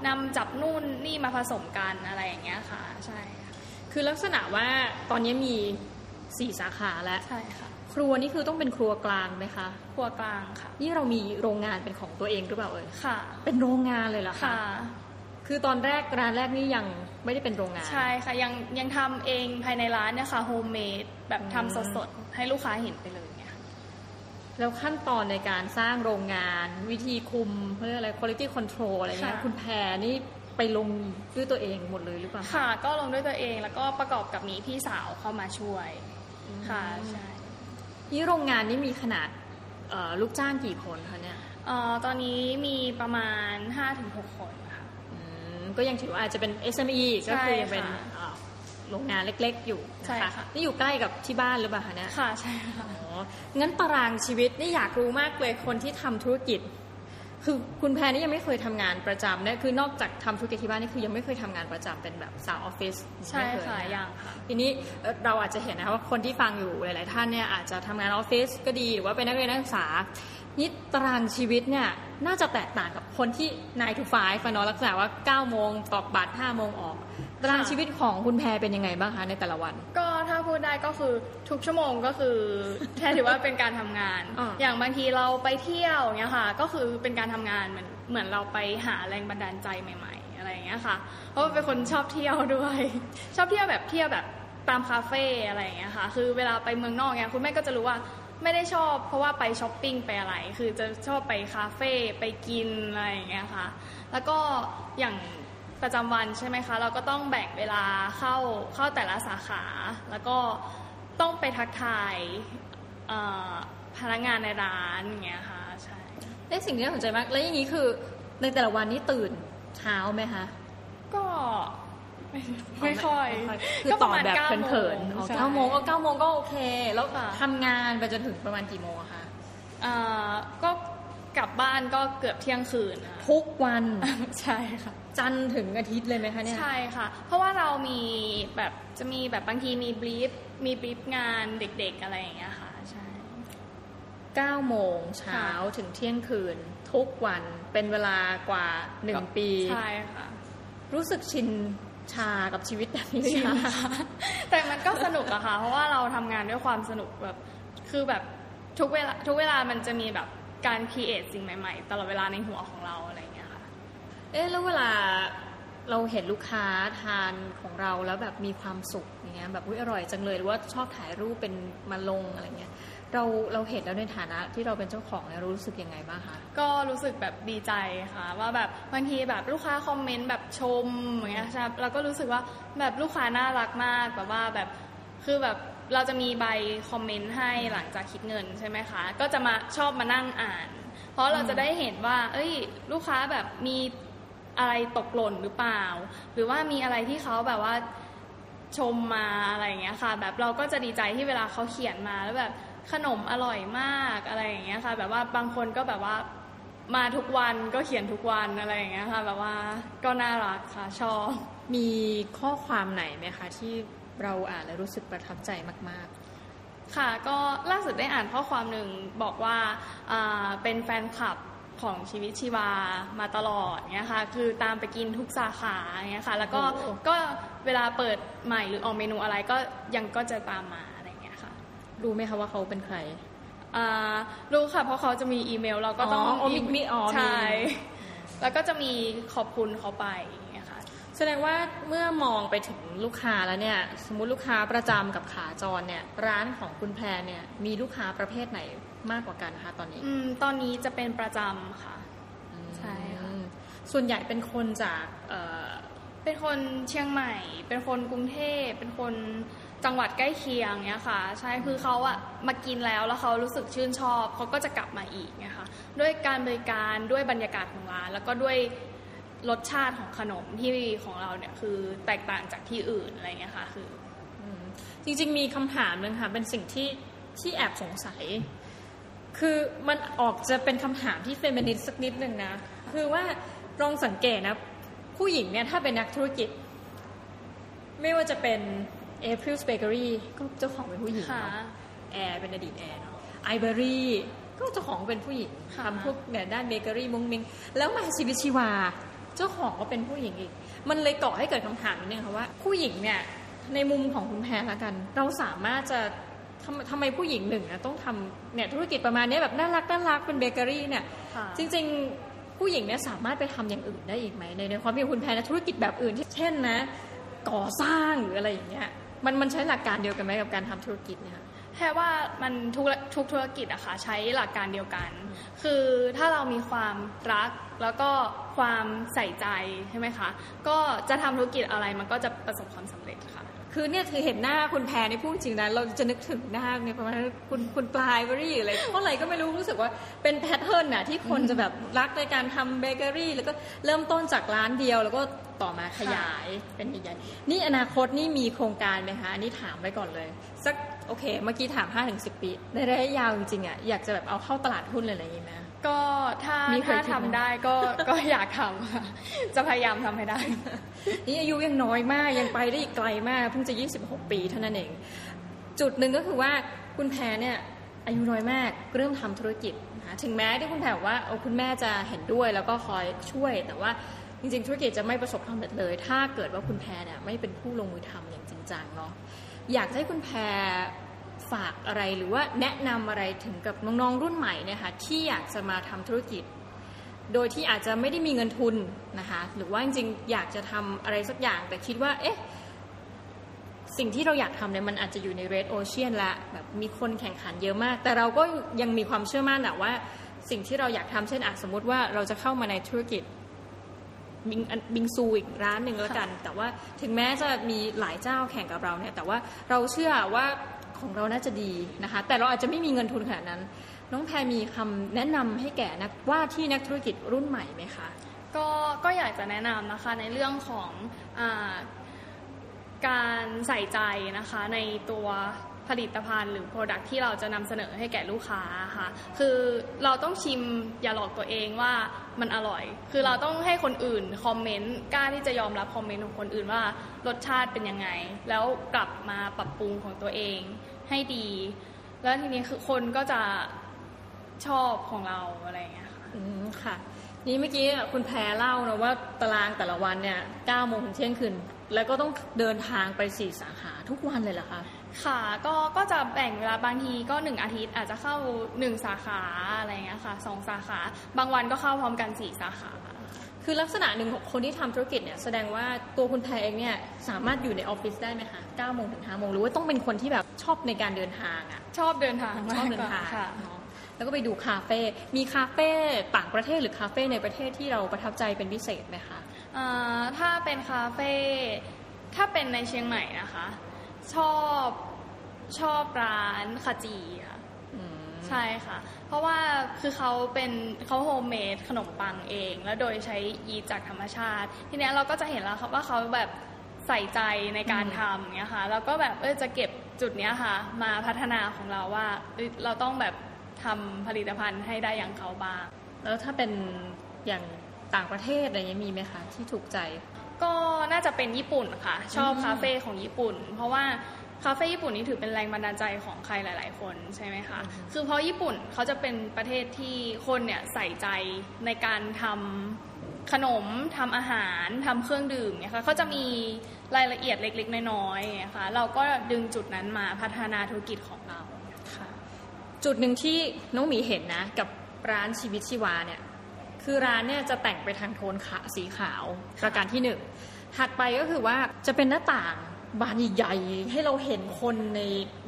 นำจับนู่นนี่มาผสมกันอะไรอย่างเงี้ยค่ะ ใช่ค่ะคือลักษณะว่าตอนนี้มีสี่สาขาแล้วใช่ค่ะ ครัวนี่คือต้องเป็นครัวกลางไหมคะครัวกลางค่ะ นี่เรามีโรงงานเป็นของตัวเองหรือเปล่าเอ่ยค่ะ เป็นโรงงานเลยเหรอคะค่ะ คือตอนแรกร้านแรกนี่ยังไม่ได้เป็นโรงงาน ใช่ค่ะ ยังยังทำเองภายในร้านเนี่ยค่ะ homemade แบบทำสดๆ ให้ลูกค้าเห็นไปเลยเนี่ยค่ะ แล้วขั้นตอนในการสร้างโรงงาน วิธีคุมเรื่องอะไร quality control อะไรเงี้ยค่ะคุณแพรนี่ไปลงด้วยตัวเองหมดเลยหรือเปล่าค่ะ ก็ลงด้วยตัวเองแล้วก็ประกอบกับมีพี่สาวเข้ามาช่วยค่ะใช่นี่โรงงานนี่มีขนาดเอ่อลูกจ้างกี่คนคะเนี่ยเอ่อตอนนี้มีประมาณ 5-6 คนค่ะอืมก็ยังถือว่าอาจจะเป็น SME ก็คือยังเป็นใช่ค่ะเอ่อ โรงงานเล็ก ๆ อยู่ใช่นะคะค่ะนี่อยู่ใกล้กับที่บ้านหรือเปล่าคะเนี่ยค่ะใช่ค่ะอ๋องั้นตารางชีวิตนี่อยากรู้มากเลยคนที่ทำธุรกิจ คือคุณแพรนี่ยังไม่เคยทำงานประจำเนี่ยคือนอกจากทำธุรกิจที่บ้านนี่คือยังไม่เคยทำงานประจำเป็นแบบสาวออฟฟิศใช่ไม่เคยค่ะนยังค่ะทีนี้เอ่อเราอาจจะเห็นนะคะว่าคนที่ฟังอยู่หลาย ๆ ท่านเนี่ยอาจจะทำงานออฟฟิศก็ดีหรือว่าเป็นนักเรียนนักศึกษานี่ตารางชีวิตเนี่ยน่าจะแตกต่างกับคนที่9 to 5ฟันเนอะลักษณะว่า 9 โมงตอกบัตร5โมงออก ตารางค่ะชีวิตของคุณแพรเป็นยังไงบ้างคะในแต่ละวัน ก็ถ้าพูดได้ก็คือทุกชั่วโมงก็คือแค่ถือว่าเป็นการทำงานอ่าอย่างบางทีเราไปเที่ยวเงี้ยค่ะ ก็คือเป็นการทำงานเหมือนเหมือนเราไปหาแรงบันดาลใจใหม่ๆ อะไรอย่างเงี้ยค่ะ เพราะว่าเป็นคนชอบเที่ยวด้วย ชอบเที่ยวแบบเที่ยวแบบตามคาเฟ่อะไรอย่างเงี้ยค่ะ คือเวลาไปเมืองนอกเนี้ยคุณแม่ก็จะรู้ว่า ไม่ได้ชอบเพราะว่าไปช้อปปิ้งไปอะไร คือจะชอบไปคาเฟ่ไปกินอะไรอย่างเงี้ยค่ะ แล้วก็อย่างประจำวันใช่ไหมคะ เราก็ต้องแบ่งเวลาเข้าเข้าแต่ละสาขา แล้วก็ต้องไปทักทายเอ่อพนักงานในร้านอย่างเงี้ยค่ะใช่ได้สิ่งที่น่าสนใจมาก แล้วอย่างนี้คือในแต่ละวันนี้ตื่นเช้าไหมคะก็ ไม่ไม่ค่อย คือก็ตปอระนมาณแบบก้าเผินๆโมอ๋อใช่เก้าโมงก็เก้าโมงก็โอเค แล้วค่ะทำงานไปจนถึงประมาณกี่โมงอะคะเอ่อก็กลับบ้านก็เกือบเที่ยงคืนนะคะทุกวันใช่ค่ะ จันทร์ถึงอาทิตย์เลยไหมคะเนี่ยใช่ค่ะ เพราะว่าเรามีแบบจะมีแบบบางทีมีบลีฟมีบลีฟงานเด็กๆอะไรอย่างเงี้ยค่ะใช่เก้าโมงเช้าถึงเที่ยงคืน ทุกวันเป็นเวลากว่าหนึ่งปี ใช่ค่ะ รู้สึกชิน ชากับชีวิตแบบนี้หรือชินยังค่ะแต่มันก็สนุกอะค่ะ เพราะว่าเราทำงานด้วยความสนุกแบบคือแบบทุกเวลาทุกเวลามันจะมีแบบการคีเอทสิ่งใหม่ๆ ตลอดเวลาในหัวของเราอะไรอย่างเงี้ยค่ะ เอ๊ะแล้วเวลาเราเห็นลูกค้าทานของเราแล้วแบบมีความสุขอย่างเงี้ยแบบอุ้ยอร่อยจังเลยหรือว่าชอบถ่ายรูปเป็นมาลงอะไรเงี้ย เราเราเห็นแล้วในฐานะที่เราเป็นเจ้าของเนี่ยรู้สึกยังไงบ้างคะก็รู้สึกแบบดีใจค่ะ ว่าแบบบางทีแบบลูกค้าคอมเมนต์แบบชมอย่างเงี้ยใช่เราก็รู้สึกว่าแบบลูกค้าน่ารักมากแบบว่าแบบคือแบบเราจะมีใบคอมเมนต์ให้หลังจากคิดเงินใช่ไหมคะ ก็จะมาชอบมานั่งอ่าน เพราะเราจะได้เห็นว่า เอ้ย ลูกค้าแบบมีอะไรตกหล่นหรือเปล่า หรือว่ามีอะไรที่เขาแบบว่าชมมาอะไรอย่างเงี้ยค่ะ แบบเราก็จะดีใจที่เวลาเขาเขียนมาแล้วแบบ ขนมอร่อยมากอะไรอย่างเงี้ยค่ะ แบบว่าบางคนก็แบบว่ามาทุกวันก็เขียนทุกวันอะไรอย่างเงี้ยค่ะแบบว่าก็น่ารักค่ะชอบมีข้อความไหนไหมคะที่เราอ่านแล้วรู้สึกประทับใจมากค่ะก็ล่าสุดได้อ่านข้อความหนึ่งบอกว่าอ่าเป็นแฟนคลับของชีวิตชีวามาตลอดเนี้ยค่ะคือตามไปกินทุกสาขาเนี้ยค่ะแล้วก็โอ้ก็เวลาเปิดใหม่หรือออกเมนูอะไรก็ยังก็จะตามมา รู้ไหมคะว่าเขาเป็นใครอ่ารู้ค่ะ เพราะเขาจะมีอีเมล เราก็ต้องอ๋ออ๋อมีมีอ๋อมีใช่แล้วก็จะมีขอบคุณเขาไปอย่างเงี้ยค่ะแสดงว่าเมื่อมองไปถึงลูกค้าแล้วเนี่ย สมมุติลูกค้าประจำกับขาจรเนี่ย ร้านของคุณแพรเนี่ยมีลูกค้าประเภทไหนมากกว่ากันคะตอนนี้อืมตอนนี้จะเป็นประจำค่ะใช่ค่ะอืมส่วนใหญ่เป็นคนจากเอ่อเป็นคนเชียงใหม่ เป็นคนกรุงเทพเป็นคน จังหวัดใกล้เคียงเนี้ยค่ะ ใช่คือเขาอะมากินแล้วแล้วเขารู้สึกชื่นชอบเขาก็จะกลับมาอีกเนี้ยค่ะด้วยการบริการด้วยบรรยากาศของร้าน แล้วก็ด้วยรสชาติของขนมที่ของเราเนี่ยคือแตกต่างจากที่อื่นอะไรเงี้ยค่ะคือจริง ๆ มีคำถามหนึ่งค่ะเป็นสิ่งที่ที่แอบสงสัย คือมันออกจะเป็นคำถามที่เฟมินิสต์สักนิดหนึ่งนะ คือว่าลองสังเกตนะ ผู้หญิงเนี่ยถ้าเป็นนักธุรกิจ ไม่ว่าจะเป็น April's Bakery ก็เจ้าของเป็นผู้หญิงค่ะเนาะแอร์เป็นอดีตแอร์เนาะ iberryก็เจ้าของเป็นผู้หญิงค่ะทำพวกเนี่ยด้านเบเกอรี่มุ้งมิงแล้วมาชีวิตชีวา เจ้าของก็เป็นผู้หญิงอีก มันเลยก่อให้เกิดคำถามนิดนึงค่ะว่าผู้หญิงเนี่ยในมุมของคุณแพรละกัน เราสามารถจะทำทำไมผู้หญิงหนึ่งอะต้องทำเนี่ยธุรกิจประมาณเนี้ยแบบน่ารักน่ารักเป็นเบเกอรี่เนี่ยค่ะจริง ๆ ผู้หญิงเนี่ยสามารถไปทำอย่างอื่นได้อีกไหมในในความเป็นคุณแพรนะธุรกิจแบบอื่นที่เช่นนะ ก่อสร้างหรืออะไรอย่างเงี้ย มันมันใช้หลักการเดียวกันไหมกับการทำธุรกิจเนี่ยคะแค่ว่ามันทุกทุกธุรกิจอะค่ะใช้หลักการเดียวกัน คือถ้าเรามีความรักแล้วก็ความใส่ใจใช่ไหมคะ ก็จะทำธุรกิจอะไรมันก็จะประสบความสำเร็จค่ะ คือเนี่ยคือเห็นหน้าคุณแพรในพูดจริงนะเราจะนึกถึงหน้าเนี่ยประมาณคุณคุณปลายเบอรี่อะไรเพราะอะไรก็ไม่รู้รู้สึกว่าเป็นแพทเทิร์นน่ะที่คนจะแบบรักในการทำเบเกอรี่แล้วก็เริ่มต้นจากร้านเดียว แล้วก็ต่อมาขยายเป็นใหญ่ๆนี่อนาคตนี่มีโครงการไหมคะอันนี้ถามไว้ก่อนเลย สักโอเค เมื่อกี้ถาม5-10ปี ในระยะยาวจริงๆอะอยากจะแบบเอาเข้าตลาดหุ้นเลยอะไรอย่างงี้ไหม ก็ถ้ามีเคยถ้าคิดไหมทำได้ก็ก็อยากทำค่ะจะพยายามทำให้ได้ นี่อายุยังน้อยมากยังไปได้อีกไกลมากเพิ่งจะ 26 ปีเท่านั้นเอง จุดหนึ่งก็คือว่าคุณแพรเนี่ยอายุน้อยมากเริ่มทำธุรกิจนะคะถึงแม้ที่คุณแพรบอกว่าโอ้คุณแม่จะเห็นด้วยแล้วก็คอยช่วย แต่ว่าจริงๆ ธุรกิจจะไม่ประสบความสำเร็จเลย ถ้าเกิดว่าคุณแพรเนี่ยไม่เป็นผู้ลงมือทำอย่างจริงจังเนาะอยากจะให้คุณแพร ฝากอะไรหรือว่าแนะนำอะไรถึงกับน้องๆรุ่นใหม่เนี่ยค่ะที่อยากจะมาทำธุรกิจ โดยที่อาจจะไม่ได้มีเงินทุนนะคะหรือว่าจริงๆอยากจะทำอะไรสักอย่าง แต่คิดว่าเอ๊ะสิ่งที่เราอยากทำเนี่ยมันอาจจะอยู่ใน red ocean ละแบบมีคนแข่งขันเยอะมาก แต่เราก็ยังมีความเชื่อมั่นอะว่า สิ่งที่เราอยากทำเช่นอาจสมมติว่าเราจะเข้ามาในธุรกิจบิงบิงซูอีกร้านหนึ่งแล้วกัน แต่ว่าถึงแม้จะมีหลายเจ้าแข่งกับเราเนี่ยแต่ว่าเราเชื่อว่า ของเราน่าจะดีนะคะ แต่เราอาจจะไม่มีเงินทุนขนาดนั้น น้องแพรมีคำแนะนำให้แก่นักว่าที่นักธุรกิจรุ่นใหม่ไหมคะก็ก็อยากจะแนะนำนะคะในเรื่องของอการใส่ใจนะคะในตัวผลิตภัณฑ์หรือ Product ที่เราจะนำเสนอให้แก่ลูกค้าค่ะ คือเราต้องชิมอย่าหลอกตัวเองว่ามันอร่อย คือเราต้องให้คนอื่นคอมเมนต์กล้าที่จะยอมรับคอมเมนต์ของคนอื่นว่ารสชาติเป็นยังไง แล้วกลับมาปรับปรุงของตัวเอง ให้ดี แล้วทีนี้คือคนก็จะชอบของเราอะไรอย่างเงี้ยค่ะอืมค่ะ นี่เมื่อกี้คุณแพรเล่านะว่าตารางแต่ละวันเนี่ย9โมงถึงเที่ยงคืนแล้วก็ต้องเดินทางไปสี่สาขาทุกวันเลยเหรอคะค่ะก็ก็จะแบ่งเวลาบางทีก็หนึ่งอาทิตย์อาจจะเข้าหนึ่งสาขาอะไรอย่างเงี้ยค่ะสองสาขา บางวันก็เข้าพร้อมกันสี่สาขา คือลักษณะหนึ่งของคนที่ทำธุรกิจเนี่ยแสดงว่าตัวคุณแพรเองเนี่ยสามารถอยู่ในออฟฟิศได้ไหมคะ9โมงถึง5โมงหรือว่าต้องเป็นคนที่แบบชอบในการเดินทางอะชอบเดินทางชมาอบกเดิกนว่าทางค่ะเนาะแล้วก็ไปดูคาเฟ่ มีคาเฟ่ต่างประเทศหรือคาเฟ่ในประเทศที่เราประทับใจเป็นพิเศษไหมคะอ่าถ้าเป็นคาเฟ่ถ้าเป็นในเชียงใหม่นะคะ ชอบชอบร้านขจีค่ะอืม ใช่ค่ะ เพราะว่าคือเขาเป็นเขา homemade ขนมปังเอง แล้วโดยใช้ยีสต์จากธรรมชาติ ทีเนี้ยเราก็จะเห็นแล้วครับว่าเขาแบบใส่ใจในการทำเนี่ยค่ะ แล้วก็แบบเออจะเก็บจุดเนี้ยค่ะ มาพัฒนาของเราว่าเอ้ยเราต้องแบบทำผลิตภัณฑ์ให้ได้อย่างเขาบ้าง แล้วถ้าเป็นอย่างต่างประเทศอะไรเงี้ยมีไหมคะ ที่ถูกใจ ก็น่าจะเป็นญี่ปุ่นค่ะ ชอบอืม คาเฟ่ของญี่ปุ่น เพราะว่า คาเฟ่ญี่ปุ่นนี่ถือเป็นแรงบันดาลใจของใครหลาย ๆ คนใช่ไหมคะ คือเพราะญี่ปุ่นเขาจะเป็นประเทศที่คนเนี่ยใส่ใจในการทำขนมทำอาหารทำเครื่องดื่มเนี่ยค่ะเขาจะมีรายละเอียดเล็ก ๆ น้อยๆเนี่ยค่ะเราก็ดึงจุดนั้นมาพัฒนาธุรกิจของเราค่ะจุดหนึ่งที่น้องหมีเห็นนะ กับร้านชีวิตชีวาเนี่ยคือร้านเนี่ยจะแต่งไปทางโทนขาสีขาวประการที่หนึ่งถัดไปก็คือว่าจะเป็นหน้าต่าง บานใหญ่ๆให้เราเห็นคนใน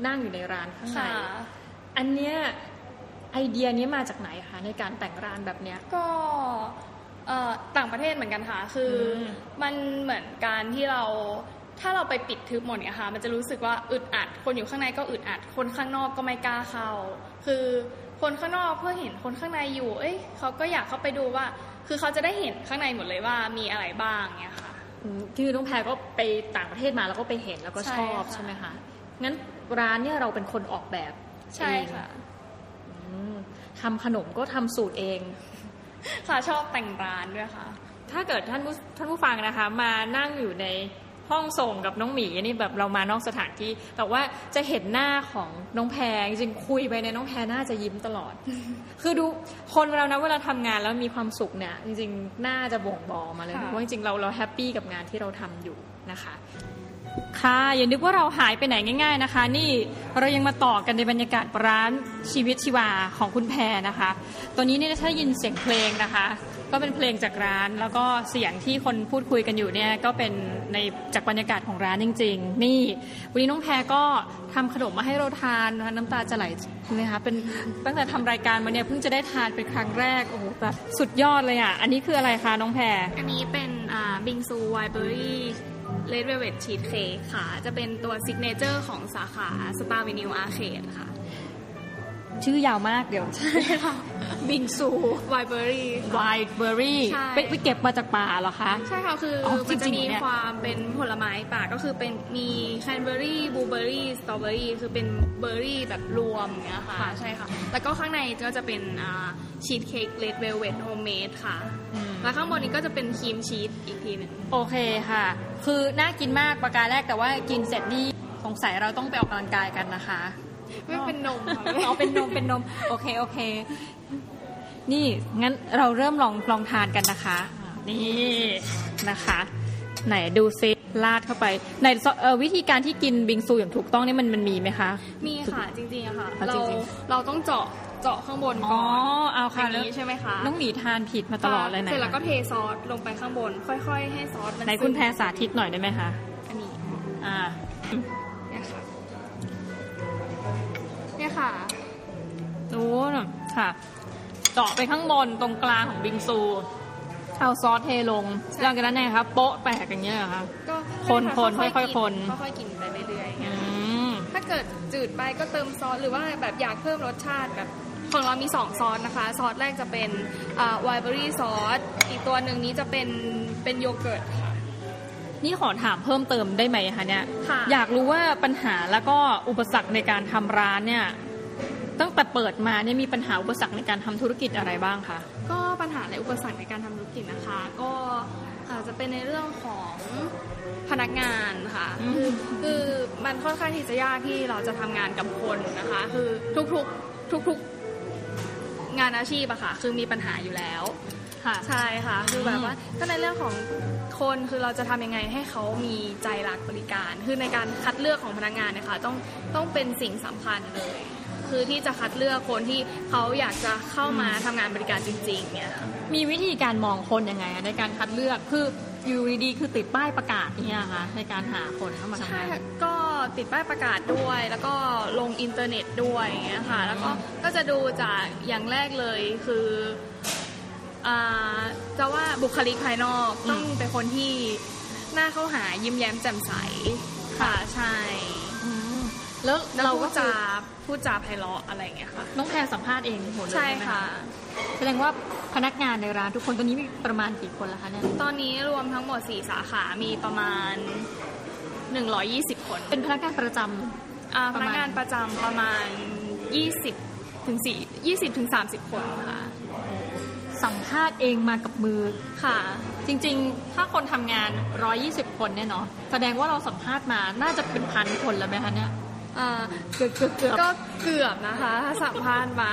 นั่งอยู่ในร้านข้างในค่ะอันเนี้ยไอเดียนี้มาจากไหนคะในการแต่งร้านแบบเนี้ยก็เอ่อต่างประเทศเหมือนกันค่ะ คืออมมันเหมือนการที่เราถ้าเราไปปิดทึบหมดเนี่ยค่ะ มันจะรู้สึกว่าอึดอัด คนอยู่ข้างในก็อึดอัด คนข้างนอกก็ไม่กล้าเข้า คือคนข้างนอกเพื่อเห็นคนข้างในอยู่ เอ้ยเขาก็อยากเข้าไปดูว่า คือเขาจะได้เห็นข้างในหมดเลยว่ามีอะไรบ้างเนี่ยค่ะอืม คือน้องแพรก็ไปต่างประเทศมาแล้วก็ไปเห็นแล้วก็ใช่ชอบค่ะใช่ไหมคะงั้นร้านเนี่ยเราเป็นคนออกแบบใช่ค่ะอืมทำขนมก็ทำสูตรเอง ค่ะชอบแต่งร้านด้วยค่ะ ถ้าเกิดท่านผู้ท่านผู้ฟังนะคะ มานั่งอยู่ใน ห้องส่งกับน้องหมีนี่แบบเรามานอกสถานที่ แต่ว่าจะเห็นหน้าของน้องแพรจริงๆคุยไปในยน้องแพรน่าจะยิ้มตลอด คือดูคนเรานะเวลาทำงานแล้วมีความสุขเนี่ยจริงๆน่าจะบ่งบอกมาเลยค่ะว่าจริงๆเราเราแฮปปี้กับงานที่เราทำอยู่นะคะค่ะอย่านึกว่าเราหายไปไหนง่าย ๆนะคะ นี่เรายังมาต่อกันในบรรยากาศร้านชีวิตชีวาของคุณแพรนะคะ ตอนนี้เนี่ยถ้ายินเสียงเพลงนะคะ ก็เป็นเพลงจากร้าน แล้วก็เสียงที่คนพูดคุยกันอยู่เนี่ยก็เป็นในจากบรรยากาศของร้านจริง ๆ นี่ วันนี้น้องแพรก็ทำขนมมาให้เราทานนะคะน้ำตาจะไหลนะคะเป็นตั้งแต่ทำรายการมาเนี่ยเพิ่งจะได้ทานเป็นครั้งแรกโอ้โหแบบสุดยอดเลยอะอันนี้คืออะไรคะน้องแพรอันนี้เป็นบิงซู wild berry red velvet cheesecake ค่ะ จะเป็นตัว signature ของสาขา Star Avenue Arcade ค่ะ ชื่อยาวมากเดี๋ยวบิงซู wild berry wildท์เบอร์รี่ใช่ ไปไปเก็บมาจากป่าเหรอคะ ใช่ค่ะคือออมันจะจริงๆมีเนี่ย ความเป็นผลไม้ป่าก็คือเป็นมี cranberry blueberry strawberry คือเป็นเบอร์รี่แบบรวมอย่างเงี้ยค่ะใช่ค่ะ แล้วก็ข้างในก็จะเป็น cheesecake red velvet homemade ค่ะ อืม แล้วข้างบนนี้ก็จะเป็น cream cheese อีกทีหนึ่ง โอเคค่ะ คือน่ากินมากประการแรกแต่ว่ากินเสร็จนี่สงสัยเราต้องไปออกกำลังกายกันนะคะ ไม่เป็นนมค่ะเอาเป็นนมเป็นนม โอเคโอเค นี่งั้นเราเริ่มลองลองทานกันนะคะ นี่นะคะ ไหนดูซิลาดเข้าไปไหนเอ่อวิธีการที่กินบิงซูอย่างถูกต้องนี่มันมันมีไหมคะ มีค่ะจริงๆอะค่ะอะเราจริงเราต้องเจาะเจาะข้างบนอ๋ก่ออนเอาอค่ะย่างแล้วนี้ใช่ไหมคะน้องหมีทานผิดมาตลอดเลยไหนเสร็จแล้วก็คะเทซอสลงไปข้างบน ค่อย ๆ ให้ซอสมันไหนคุณซึมแพรสาธิตหน่อยได้ไหมคะอันนี้อ่า ค่ะโอ้น่ะค่ะ เจาะไปข้างบนตรงกลางของบิงซู เอาซอสเทลงใช่หลังจากนั้นไงคะโป๊ะแตกอย่างเงี้ยเหรอคะก็คนให้ะคนๆค่อยๆกิคนค่อยๆกินไปเรื่อยๆอย่างอืเงี้ยมถ้าเกิดจืดไปก็เติมซอสหรือว่าแบบอยากเพิ่มรสชาติแบบของเรามีสองซอสนะคะ ซอสแรกจะเป็นไวเบอรี่ซอสอีกตัวหนึ่งนี้จะเป็นเป็นโยเกิร์ตค่ะนี่ขอถามเพิ่มเติมได้ไหมคะเนี่ยค่ะอยากรู้ว่าปัญหาแล้วก็อุปสรรคในการทำร้านเนี่ย ตั้งแต่เปิดมาเนี่ยมีปัญหาอุปสรรคในการทำธุรกิจอะไรบ้างคะก็ปัญหาและอุปสรรคในการทำธุรกิจนะคะ ก็อาจจะเป็นในเรื่องของพนักงานค่ะอืมคือคือมันค่อนข้างที่จะยากที่เราจะทำงานกับคนนะคะ คือทุกๆทุกๆงานอาชีพอะค่ะ คือมีปัญหาอยู่แล้วค่ะใช่ค่ะ คือแบบว่าก็ในเรื่องของคนคือเราจะทำยังไงให้เขามีใจรักบริการ คือในการคัดเลือกของพนักงานเนี่ยค่ะต้องต้องเป็นสิ่งสำคัญเลย คือที่จะคัดเลือกคนที่เขาอยากจะเข้ามาทำงานบริการจริงๆเนี่ยค่ะมีวิธีการมองคนยังไงอะในการคัดเลือกคืออยู่ดีๆคือติดป้ายประกาศเนี่ยค่ะในการหาคนเข้ามาทำใช่งานค่ะก็ติดป้ายประกาศด้วย แล้วก็ลงอินเทอร์เน็ตด้วยอย่างเงี้ยค่ะ แล้วก็ก็จะดูจากอย่างแรกเลยคืออ่าจะว่าบุคลิกภายนอกอืมต้องเป็นคนที่หน้าเข้าหายิ้มแย้มแจ่มใสค่ะใช่อืม แล้วแล้วเราพูก็ดจะจาพูดจาไพเราะอะไรอย่างเงี้ยค่ะน้องแพรสัมภาษณ์เองหมดเลยใช่ใช่ไหมค่ะ แสดงว่าพนักงานในร้านทุกคนตอนนี้มีประมาณกี่คนละคะเนี่ยตอนนี้รวมทั้งหมด 4 สาขา มีประมาณ 120 คน เป็นพนักงานประจำอ่าปพระมาณนักงานประจำประมาณ 20ถึง4 20ถึง30 คนค่ะสัมภาษณ์เองมากับมือค่ะ จริงๆ ถ้าคนทำงาน 120 คนเนี่ยเนาะแสดงว่าเราสัมภาษณ์มาน่าจะเป็นพันคนแล้วไหมคะเนี่ยอ่า เกือบเกือบเกือบก็เกือบนะคะถ้าสัมภาษณ์มา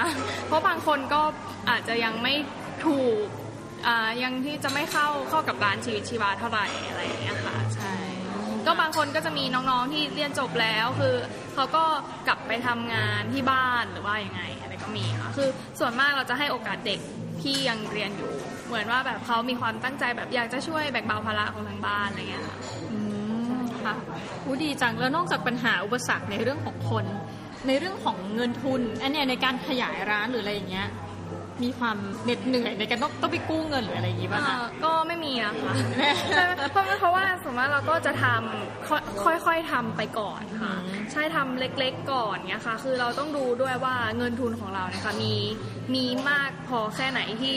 เพราะบางคนก็อาจจะยังไม่ถูกอ่ายังที่จะไม่เข้าเข้ากับร้านชีวิตชีวาเท่าไหร่อะไรอย่างเงี้ยค่ะใช่ก็บางคนก็จะมีน้องๆที่เรียนจบแล้วคือเขาก็กลับไปทำงานที่บ้านหรือว่ายังไงอะไรก็มีค่ะคือส่วนมากเราจะให้โอกาสเด็กที่ยังเรียนอยู่ เหมือนว่าแบบเขามีความตั้งใจแบบอยากจะช่วยแบ่งเบาภาระของทางบ้านอะไรเงี้ยค่ะ อืมค่ะอู้ดีจังแล้วนอกจากปัญหาอุปสรรคในเรื่องของคน ในเรื่องของเงินทุนอันเนี้ยในการขยายร้านหรืออะไรอย่างเงี้ยมีความเหน็ดเหนื่อยในการต้องต้องไปกู้เงินหรืออะไรอย่างงี้ป่ะคะเอ่อก็ไม่มีอะค่ะใช่เพราะเพราะว่าสมมติเราก็จะทำค่อยค่อยๆทำไปก่อนค่ะอืมใช่ทำเล็กๆก่อนเนี้ยค่ะ คือเราต้องดูด้วยว่าเงินทุนของเราเนี่ยค่ะมีมีมากพอแค่ไหนที่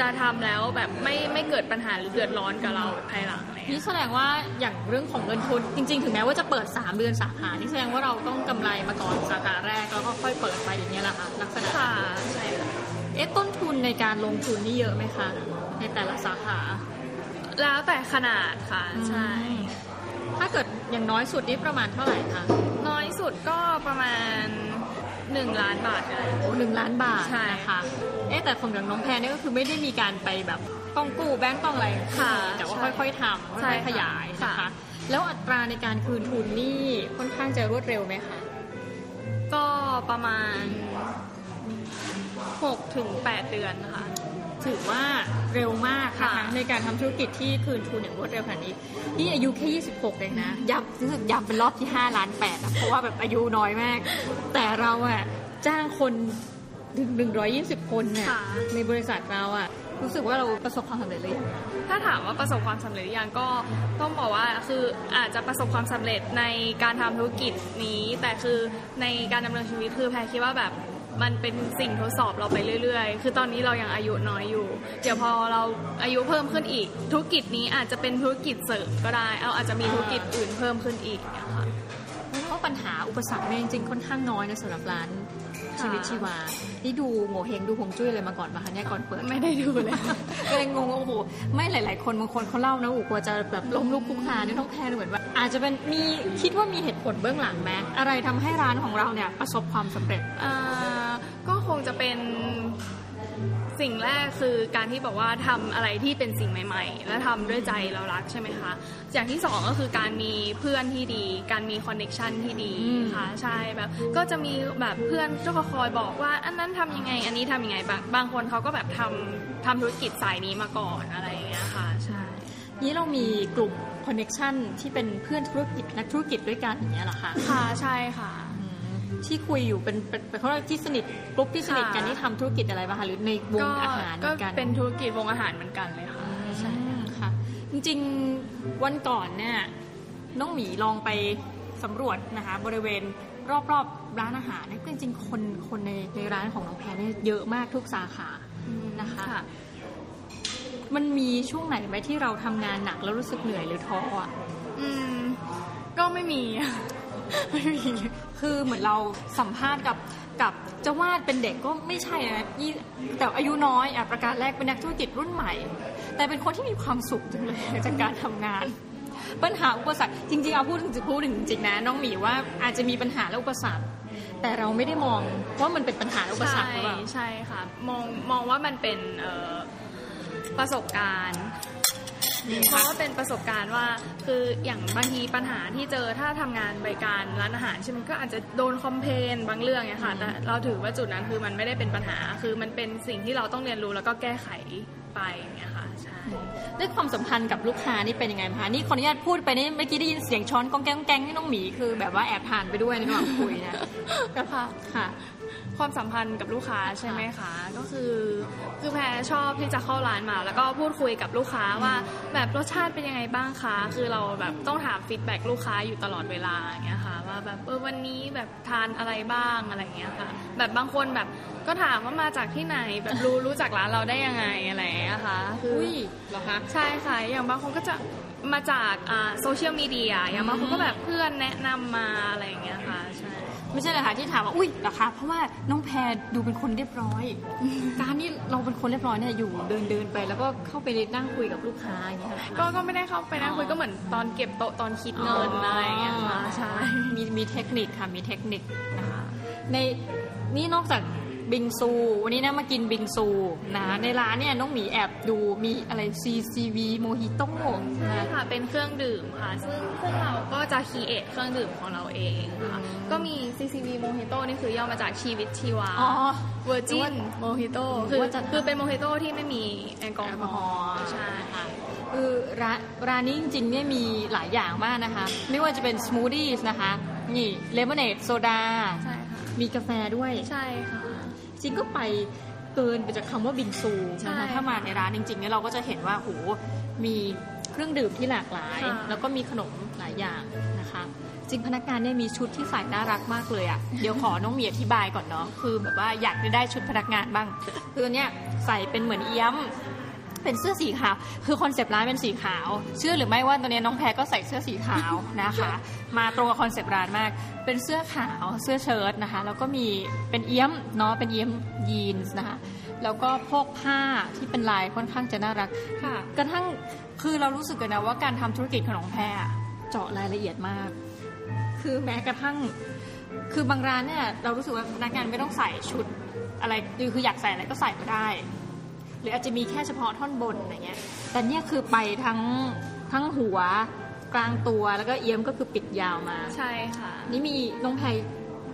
จะทำแล้วแบบไม่ไม่เกิดปัญหาหรือเดือดร้อนกับเราภายหลังอะไรเงี้ยนี่แสดงว่าอย่างเรื่องของเงินทุนจริง ๆ ถึงแม้ว่าจะเปิด 3 เดือนสาขานี่แสดงว่าเราต้องกำไรมาก่อนสาขาแรกแล้วก็ค่อยเปิดไปอย่างเงี้ยแหละค่ะลักษณะค่ะใช่ค่ะเอ๊ะต้นทุนในการลงทุนนี่เยอะไหมคะในแต่ละสาขา แล้วแต่ขนาดค่ะใช่ถ้าเกิดอย่างน้อยสุดนี่ประมาณเท่าไหร่คะน้อยสุดก็ประมาณ หนึ่งล้านบาทเลยโอ้หนึ่งล้านบาทใช่ นะคะ เอ๊ะแต่ของอย่างน้องแพรเนี่ยก็คือไม่ได้มีการไปแบบต้องกู้แบงก์ต้องอะไรค่ะแต่ว่าใช่ค่อยๆทำใช่ค่อยๆขยายนะค่ะ คะ แล้วอัตราในการคืนทุนนี่ค่อนข้างจะรวดเร็วไหมคะ ก็ประมาณ6ถึง8เดือนนะคะ ถือว่าเร็วมากนะคะค่ะในการทำธุรกิจที่คืนทุนอย่างรวดเร็วขนาดนี้นี่อายุแค่ 26เองนะย้ำรู้สึกย้ำเป็นรอบที่ 5 ล้าน8อะเพราะว่าแบบอายุน้อยมาก แต่เราอะจ้างคนถึง 120 คนเนี่ยค่ะในบริษัทเราอะรู้สึกว่าเราประสบความสำเร็จหรือยังถ้าถามว่าประสบความสำเร็จหรือยังก็ต้องบอกว่าคืออาจจะประสบความสำเร็จในการทำธุรกิจนี้ แต่คือในการดำเนินชีวิตคือแพรคิดว่าแบบ มันเป็นสิ่งทดสอบเราไปเรื่อยๆ คือตอนนี้เรายังอายุน้อยอยู่ เดี๋ยวพอเราอายุเพิ่มขึ้นอีก ธุรกิจนี้อาจจะเป็นธุรกิจเสริมก็ได้ เอาอาจจะมีธุรกิจอื่นเพิ่มขึ้นอีกนะค่ะเพราะปัญหาอุปสรรคเนี่ยจริงๆค่อนข้างน้อยนะสำหรับร้าน ชีวิตชีวานี่ดูโง่เฮงดูฮวงจุ้ยอะไรมาก่อนปะคะเนี่ยก่อนเปิด ไม่ได้ดูเลยก็เลยงงว่าโอ้โหไม่หลาย ๆ คนบางคนเขาเล่านะโอ้โหกลัวจะแบบล้มลุกคลุกคลานนี่ต้องแพนเหมือนว่าอาจจะเป็นมีคิดว่ามีเหตุผลเบื้องหลังไหมอะไรทำให้ร้านของเราเนี่ยประสบความสำเร็จอ่าก็คงจะเป็น สิ่งแรกคือการที่บอกว่าทำอะไรที่เป็นสิ่งใหม่ ๆ และทำด้วยใจเรารักใช่ไหมคะอย่างที่สองก็คือการมีเพื่อนที่ดี การมีคอนเน็ชันที่ดีอืมค่ะใช่แบบก็จะมีแบบเพื่อนก็คอยบอกว่า อันนั้นทำยังไง อันนี้ทำยังไงบางบางคนเขาก็แบบทำทำธุรกิจสายนี้มาก่อนอะไรอย่างเงี้ยค่ะใช่นี้เรามีกลุ่มคอนเน็ชันที่เป็นเพื่อนธุรกิจนักธุรกิจด้วยกันอย่างเงี้ยเหรอคะค่ะใช่ค่ะอืม ที่คุยอยู่เป็นเป็นเป็นเขาเรียกที่สนิทกลุ่มที่สนิทกันค่ะที่ทำธุรกิจอะไรบ้างคะหรือในวงก็อาหารเหก็มือนกันเป็นธุรกิจวงอาหารเหมือนกันเลยค่ะใช่อืมค่ะ จริงๆวันก่อนเนี่ยน้องหมีลองไปสำรวจนะคะบริเวณรอบๆร้านอาหารเนี่ยจริงๆคนคนในในร้านของน้องแพรเนี่ยเยอะมากทุกสาขานะคะค่ะมันมีช่วงไหนไหมที่เราทำงานหนักแล้วรู้สึกเหนื่อยหรือท้ออะ อืม ก็ไม่มี ไม่มีคือเหมือนเราสัมภาษณ์กับกับเจะวาดเป็นเด็กก็ไม่ใช่นะยี่แต่อายุน้อยอะประกาศแรกเป็นนักธุรกิจรุ่นใหม่ แต่เป็นคนที่มีความสุขจังเลยจากการทำงาน ปัญหาอุปสรรคจริงๆเอาพูดถึงพูดถึงจริงๆนะน้องหมีว่าอาจจะมีปัญหาและอุปสรรค แต่เราไม่ได้มองว่ามันเป็นปัญหาและอุปสรรคหรือเปล่าใช่ค่ะมองมองว่ามันเป็นประสบการณ์ เพราะว่าเป็นประสบการณ์ว่า คืออย่างบางทีปัญหาที่เจอถ้าทำงานบริการร้านอาหารใช่ไหมก็อาจจะโดนคอมเพลนบางเรื่องเนี่ยค่ะแต่เราถือว่าจุดนั้นคือมันไม่ได้เป็นปัญหาคือมันเป็นสิ่งที่เราต้องเรียนรู้แล้วก็แก้ไขไปอย่างเงี้ยค่ะใช่ด้วยความสัมพันธ์กับลูกค้านี่เป็นยังไงคะนี่ขออนุญาตพูดไปนี่เมื่อกี้ได้ยินเสียงช้อนกองแกงกองแกงนี่น้องหมีคือแบบว่าแอบทานไปด้วยในระหว่างคุยนะก็ค่ะค่ะ คความสัมพันธ์กับลูกค้าใช่ไหมคะ ก็คือคือแพรชอบที่จะเข้าร้านมา แล้วก็พูดคุยกับลูกค้าว่าแบบรสชาติเป็นยังไงบ้างคะคือเราแบบต้องถามฟีดแบ็กลูกค้าอยู่ตลอดเวลาอย่างเงี้ยค่ะว่าแบบเออวันนี้แบบทานอะไรบ้างอะไรอย่างเงี้ยค่ะ แบบบางคนแบบก็ถามว่ามาจากที่ไหนแบบรู้รู้จักร้านเราได้ยังไงอะไรอย่างเงี้ยค่ะคืออุ้ยเหรอคะใช่ค่ะอย่างบางคนก็จะมาจากโซเชียลมีเดียอย่างบางคนก็แบบเพื่อนแนะนำมาอะไรอย่างเงี้ยค่ะใช่ ไม่ใช่เลยค่ะที่ถามว่าอุ้ยเหรอคะเพราะว่าน้องแพรดูเป็นคนเรียบร้อย การที่เราเป็นคนเรียบร้อยเนี่ยอยู่เดินเดินๆไปแล้วก็เข้าไปนั่งคุยกับลูกค้าอย่างเงี้ยค่ะก็ก็ไม่ได้เข้าไปนั่งคุยก็เหมือนตอนเก็บโต๊ะตอนคิดเงินอะไรอย่างเงี้ยค่ะใช่มีมีเทคนิคค่ะมีเทคนิคนะคะในนี่นอกจาก บิงซู วันนี้นะมากินบิงซูนะในร้านเนี่ยน้องหมีแอบดูมีอะไร CCV โมฮิโต้ใช่ค่ะ เป็นเครื่องดื่มค่ะ ซึ่งซึ่งเราก็จะ create เครื่องดื่มของเราเองค่ะก็มี CCV Mojito นี่คือย่อมาจากชีวิตชีวาอ๋อ Virgin Mojito หรืคืออว่าจะคือเป็นโมฮิโต้ที่ไม่มีแอลกอแอลฮกอฮออล์ล์ใช่ค่ะคือร้านร้านนี้จริงๆเนี่ยมีหลายอย่างมากนะคะ ไม่ว่าจะเป็นสมูทตี้นะคะ นี่เลมอนเนดโซดาใช่ค่ะมีกาแฟด้วย ใช่ค่ะจ ริงก็ไปเกินไปจากคำว่าบิงซูใช่นะคะถ้ามาในร้านจริงๆเนี่ยเราก็จะเห็นว่าโหมีเครื่องดื่มที่หลากหลายค่ะแล้วก็มีขนมหลายอย่างนะคะจริงพนักงานเนี่ยมีชุดที่ใส่น่ารักมากเลยอะ่ะเดี๋ยวขอน้องเมียอธิบายก่อนเนาะคือแบบว่าอยากจะได้ชุดพนักงานบ้างคือเนี่ยใส่เป็นเหมือนเอี้ยม เป็นเสื้อสีขาว คือคอนเซปต์ร้านเป็นสีขาว เชื่อหรือไม่ว่าตอนนี้น้องแพรก็ใส่เสื้อสีขาวนะคะ มาตรงกับคอนเซปต์ร้านมาก เป็นเสื้อขาวเสื้อเชิ้ตนะคะ แล้วก็มีเป็นเอี้ยมเนาะเป็นเอี้ยมยีนส์นะคะแล้วก็พกผ้าที่เป็นลายค่อนข้างจะน่ารักค่ะกระทั่งคือเรารู้สึกกันนะว่าการทำธุรกิจของน้องแพรเจาะรายละเอียดมาก คือแม้กระทั่ง คือบางร้านเนี่ยเรารู้สึกว่าพนักงานไม่ต้องใส่ชุดอะไรคือคืออยากใส่อะไรก็ใส่ก็ได้ หรืออาจจะมีแค่เฉพาะท่อนบนอะไรเงี้ยแต่เนี่ยคือไปทั้งทั้งหัวกลางตัวแล้วก็เอี้ยมก็คือปิดยาวมา ใช่ค่ะ นี่มีน้องแพร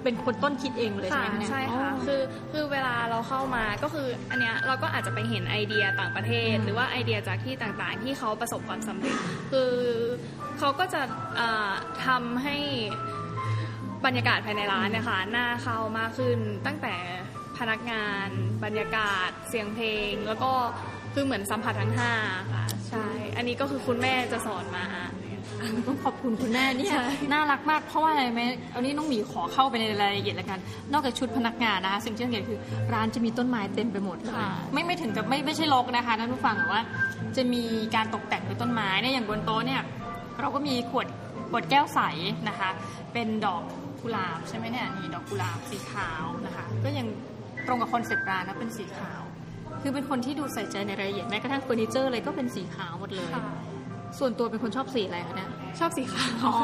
เป็นคนต้นคิดเองเลยใช่ค่ะไหมเนี่ยใช่ค่ะอ๋อคือคือเวลาเราเข้ามาก็คืออันเนี้ยเราก็อาจจะไปเห็นไอเดียต่างประเทศอืมหรือว่าไอเดียจากที่ต่างๆ ที่เขาประสบความสำเร็จ คือเขาก็จะเอ่อทำให้บรรยากาศภายในร้านเนี่ยค่ะน่าเข้ามากขึ้นตั้งแต่ พนักงาน บรรยากาศ เสียงเพลง แล้วก็คือเหมือนสัมผัสทั้งห้าค่ะ ใช่ อันนี้ก็คือคุณแม่จะสอนมา ต้องขอบคุณคุณแม่เนี่ยใช่น่ารักมากเพราะว่าอะไรไหมเอานี้น้องหมีขอเข้าไปในรายละเอียดแล้วกัน นอกจากชุดพนักงานนะคะสิ่งที่สังเกตคือร้านจะมีต้นไม้เต็มไปหมดเลยค่ะไม่ไม่ถึงกับไม่ไม่ใช่รกนะคะท่านผู้ฟังแต่ว่า จะมีการตกแต่งด้วยต้นไม้เนี่ยอย่างบนโต๊ะเนี่ยเราก็มีขวดขวดแก้วใสนะคะ เป็นดอกกุหลาบใช่ไหมเนี่ยนี่ดอกกุหลาบสีขาวนะคะ ก็ยัง ตรงกับคอนเซปต์ร้านนะเป็นสีขาว คือเป็นคนที่ดูใส่ใจในรายละเอียดแม้กระทั่งเฟอร์นิเจอร์เลยก็เป็นสีขาวหมดเลยค่ะส่วนตัวเป็นคนชอบสีอะไรคะเนี่ยชอบสีขาวอ๋อ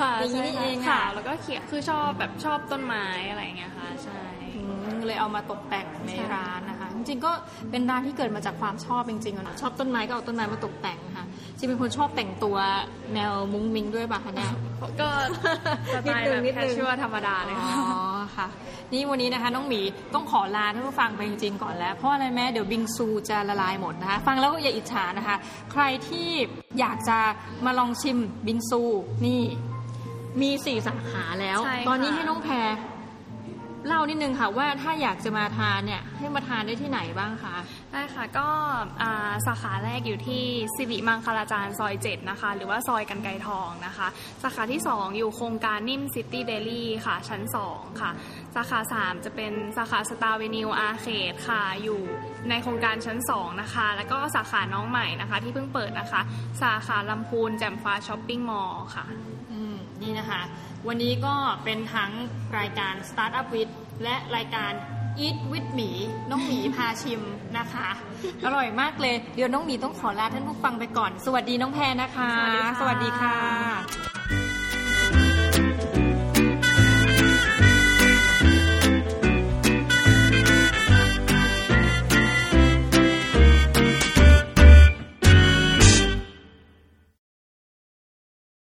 ค่ะอย่างนี้ใช่นี่เองอะขาวแล้วก็เขียวคือชอบแบบชอบต้นไม้อะไรอย่างเงี้ยค่ะใช่อืมเลยเอามาตกแต่งในใช่ร้านนะคะ จริงๆก็เป็นร้านที่เกิดมาจากความชอบจริงๆอะนะชอบต้นไม้ก็เอาต้นไม้มาตกแต่งค่ะ จริงเป็นคนชอบแต่งตัวแนวมุ้งมิ้งด้วยป่ะคะเนี่ยก็สไตล์แบบนิดนึงนิดแคนึชงชัวธรรมดาเลยอ๋ค่ะอค่ะ นี่วันนี้นะคะน้องหมีต้องขอลาท่านผู้ฟังไปจริงๆก่อนแล้ว เพราะอะไรแม่เดี๋ยวบิงซูจะละลายหมดนะคะ ฟังแล้วก็อย่าอิจฉานะคะ ใครที่อยากจะมาลองชิมบิงซูนี่ มีสี่สาขาแล้วใช่ค่ะตอนนี้ให้น้องแพรเล่านิดนึงค่ะว่าถ้าอยากจะมาทานเนี่ยให้มาทานได้ที่ไหนบ้างคะ ได้ค่ะก็สาขาแรกอยู่ที่สิริมังคลาจารย์ซอย7นะคะ หรือว่าซอยกรรไกรทองนะคะ สาขาที่ 2 อยู่โครงการนิ่มซิตี้เดลี่ค่ะ ชั้น 2 ค่ะ สาขา 3 จะเป็นสาขาสตาร์เวนิวอาร์เคดค่ะ อยู่ในโครงการชั้น 2 นะคะ แล้วก็สาขาน้องใหม่นะคะ ที่เพิ่งเปิดนะคะ สาขาลำพูนแจ่มฟ้าช้อปปิ้งมอลล์ค่ะนี่นะคะ วันนี้ก็เป็นทั้งรายการ Startup with และรายการ Eat with หมีน้องหมีพาชิมนะคะ อร่อยมากเลย เดี๋ยวน้องหมีต้องขอลาท่านผู้ฟังไปก่อน สวัสดีน้องแพรนะคะ สวัสดีค่ะสวัสดีค่ะ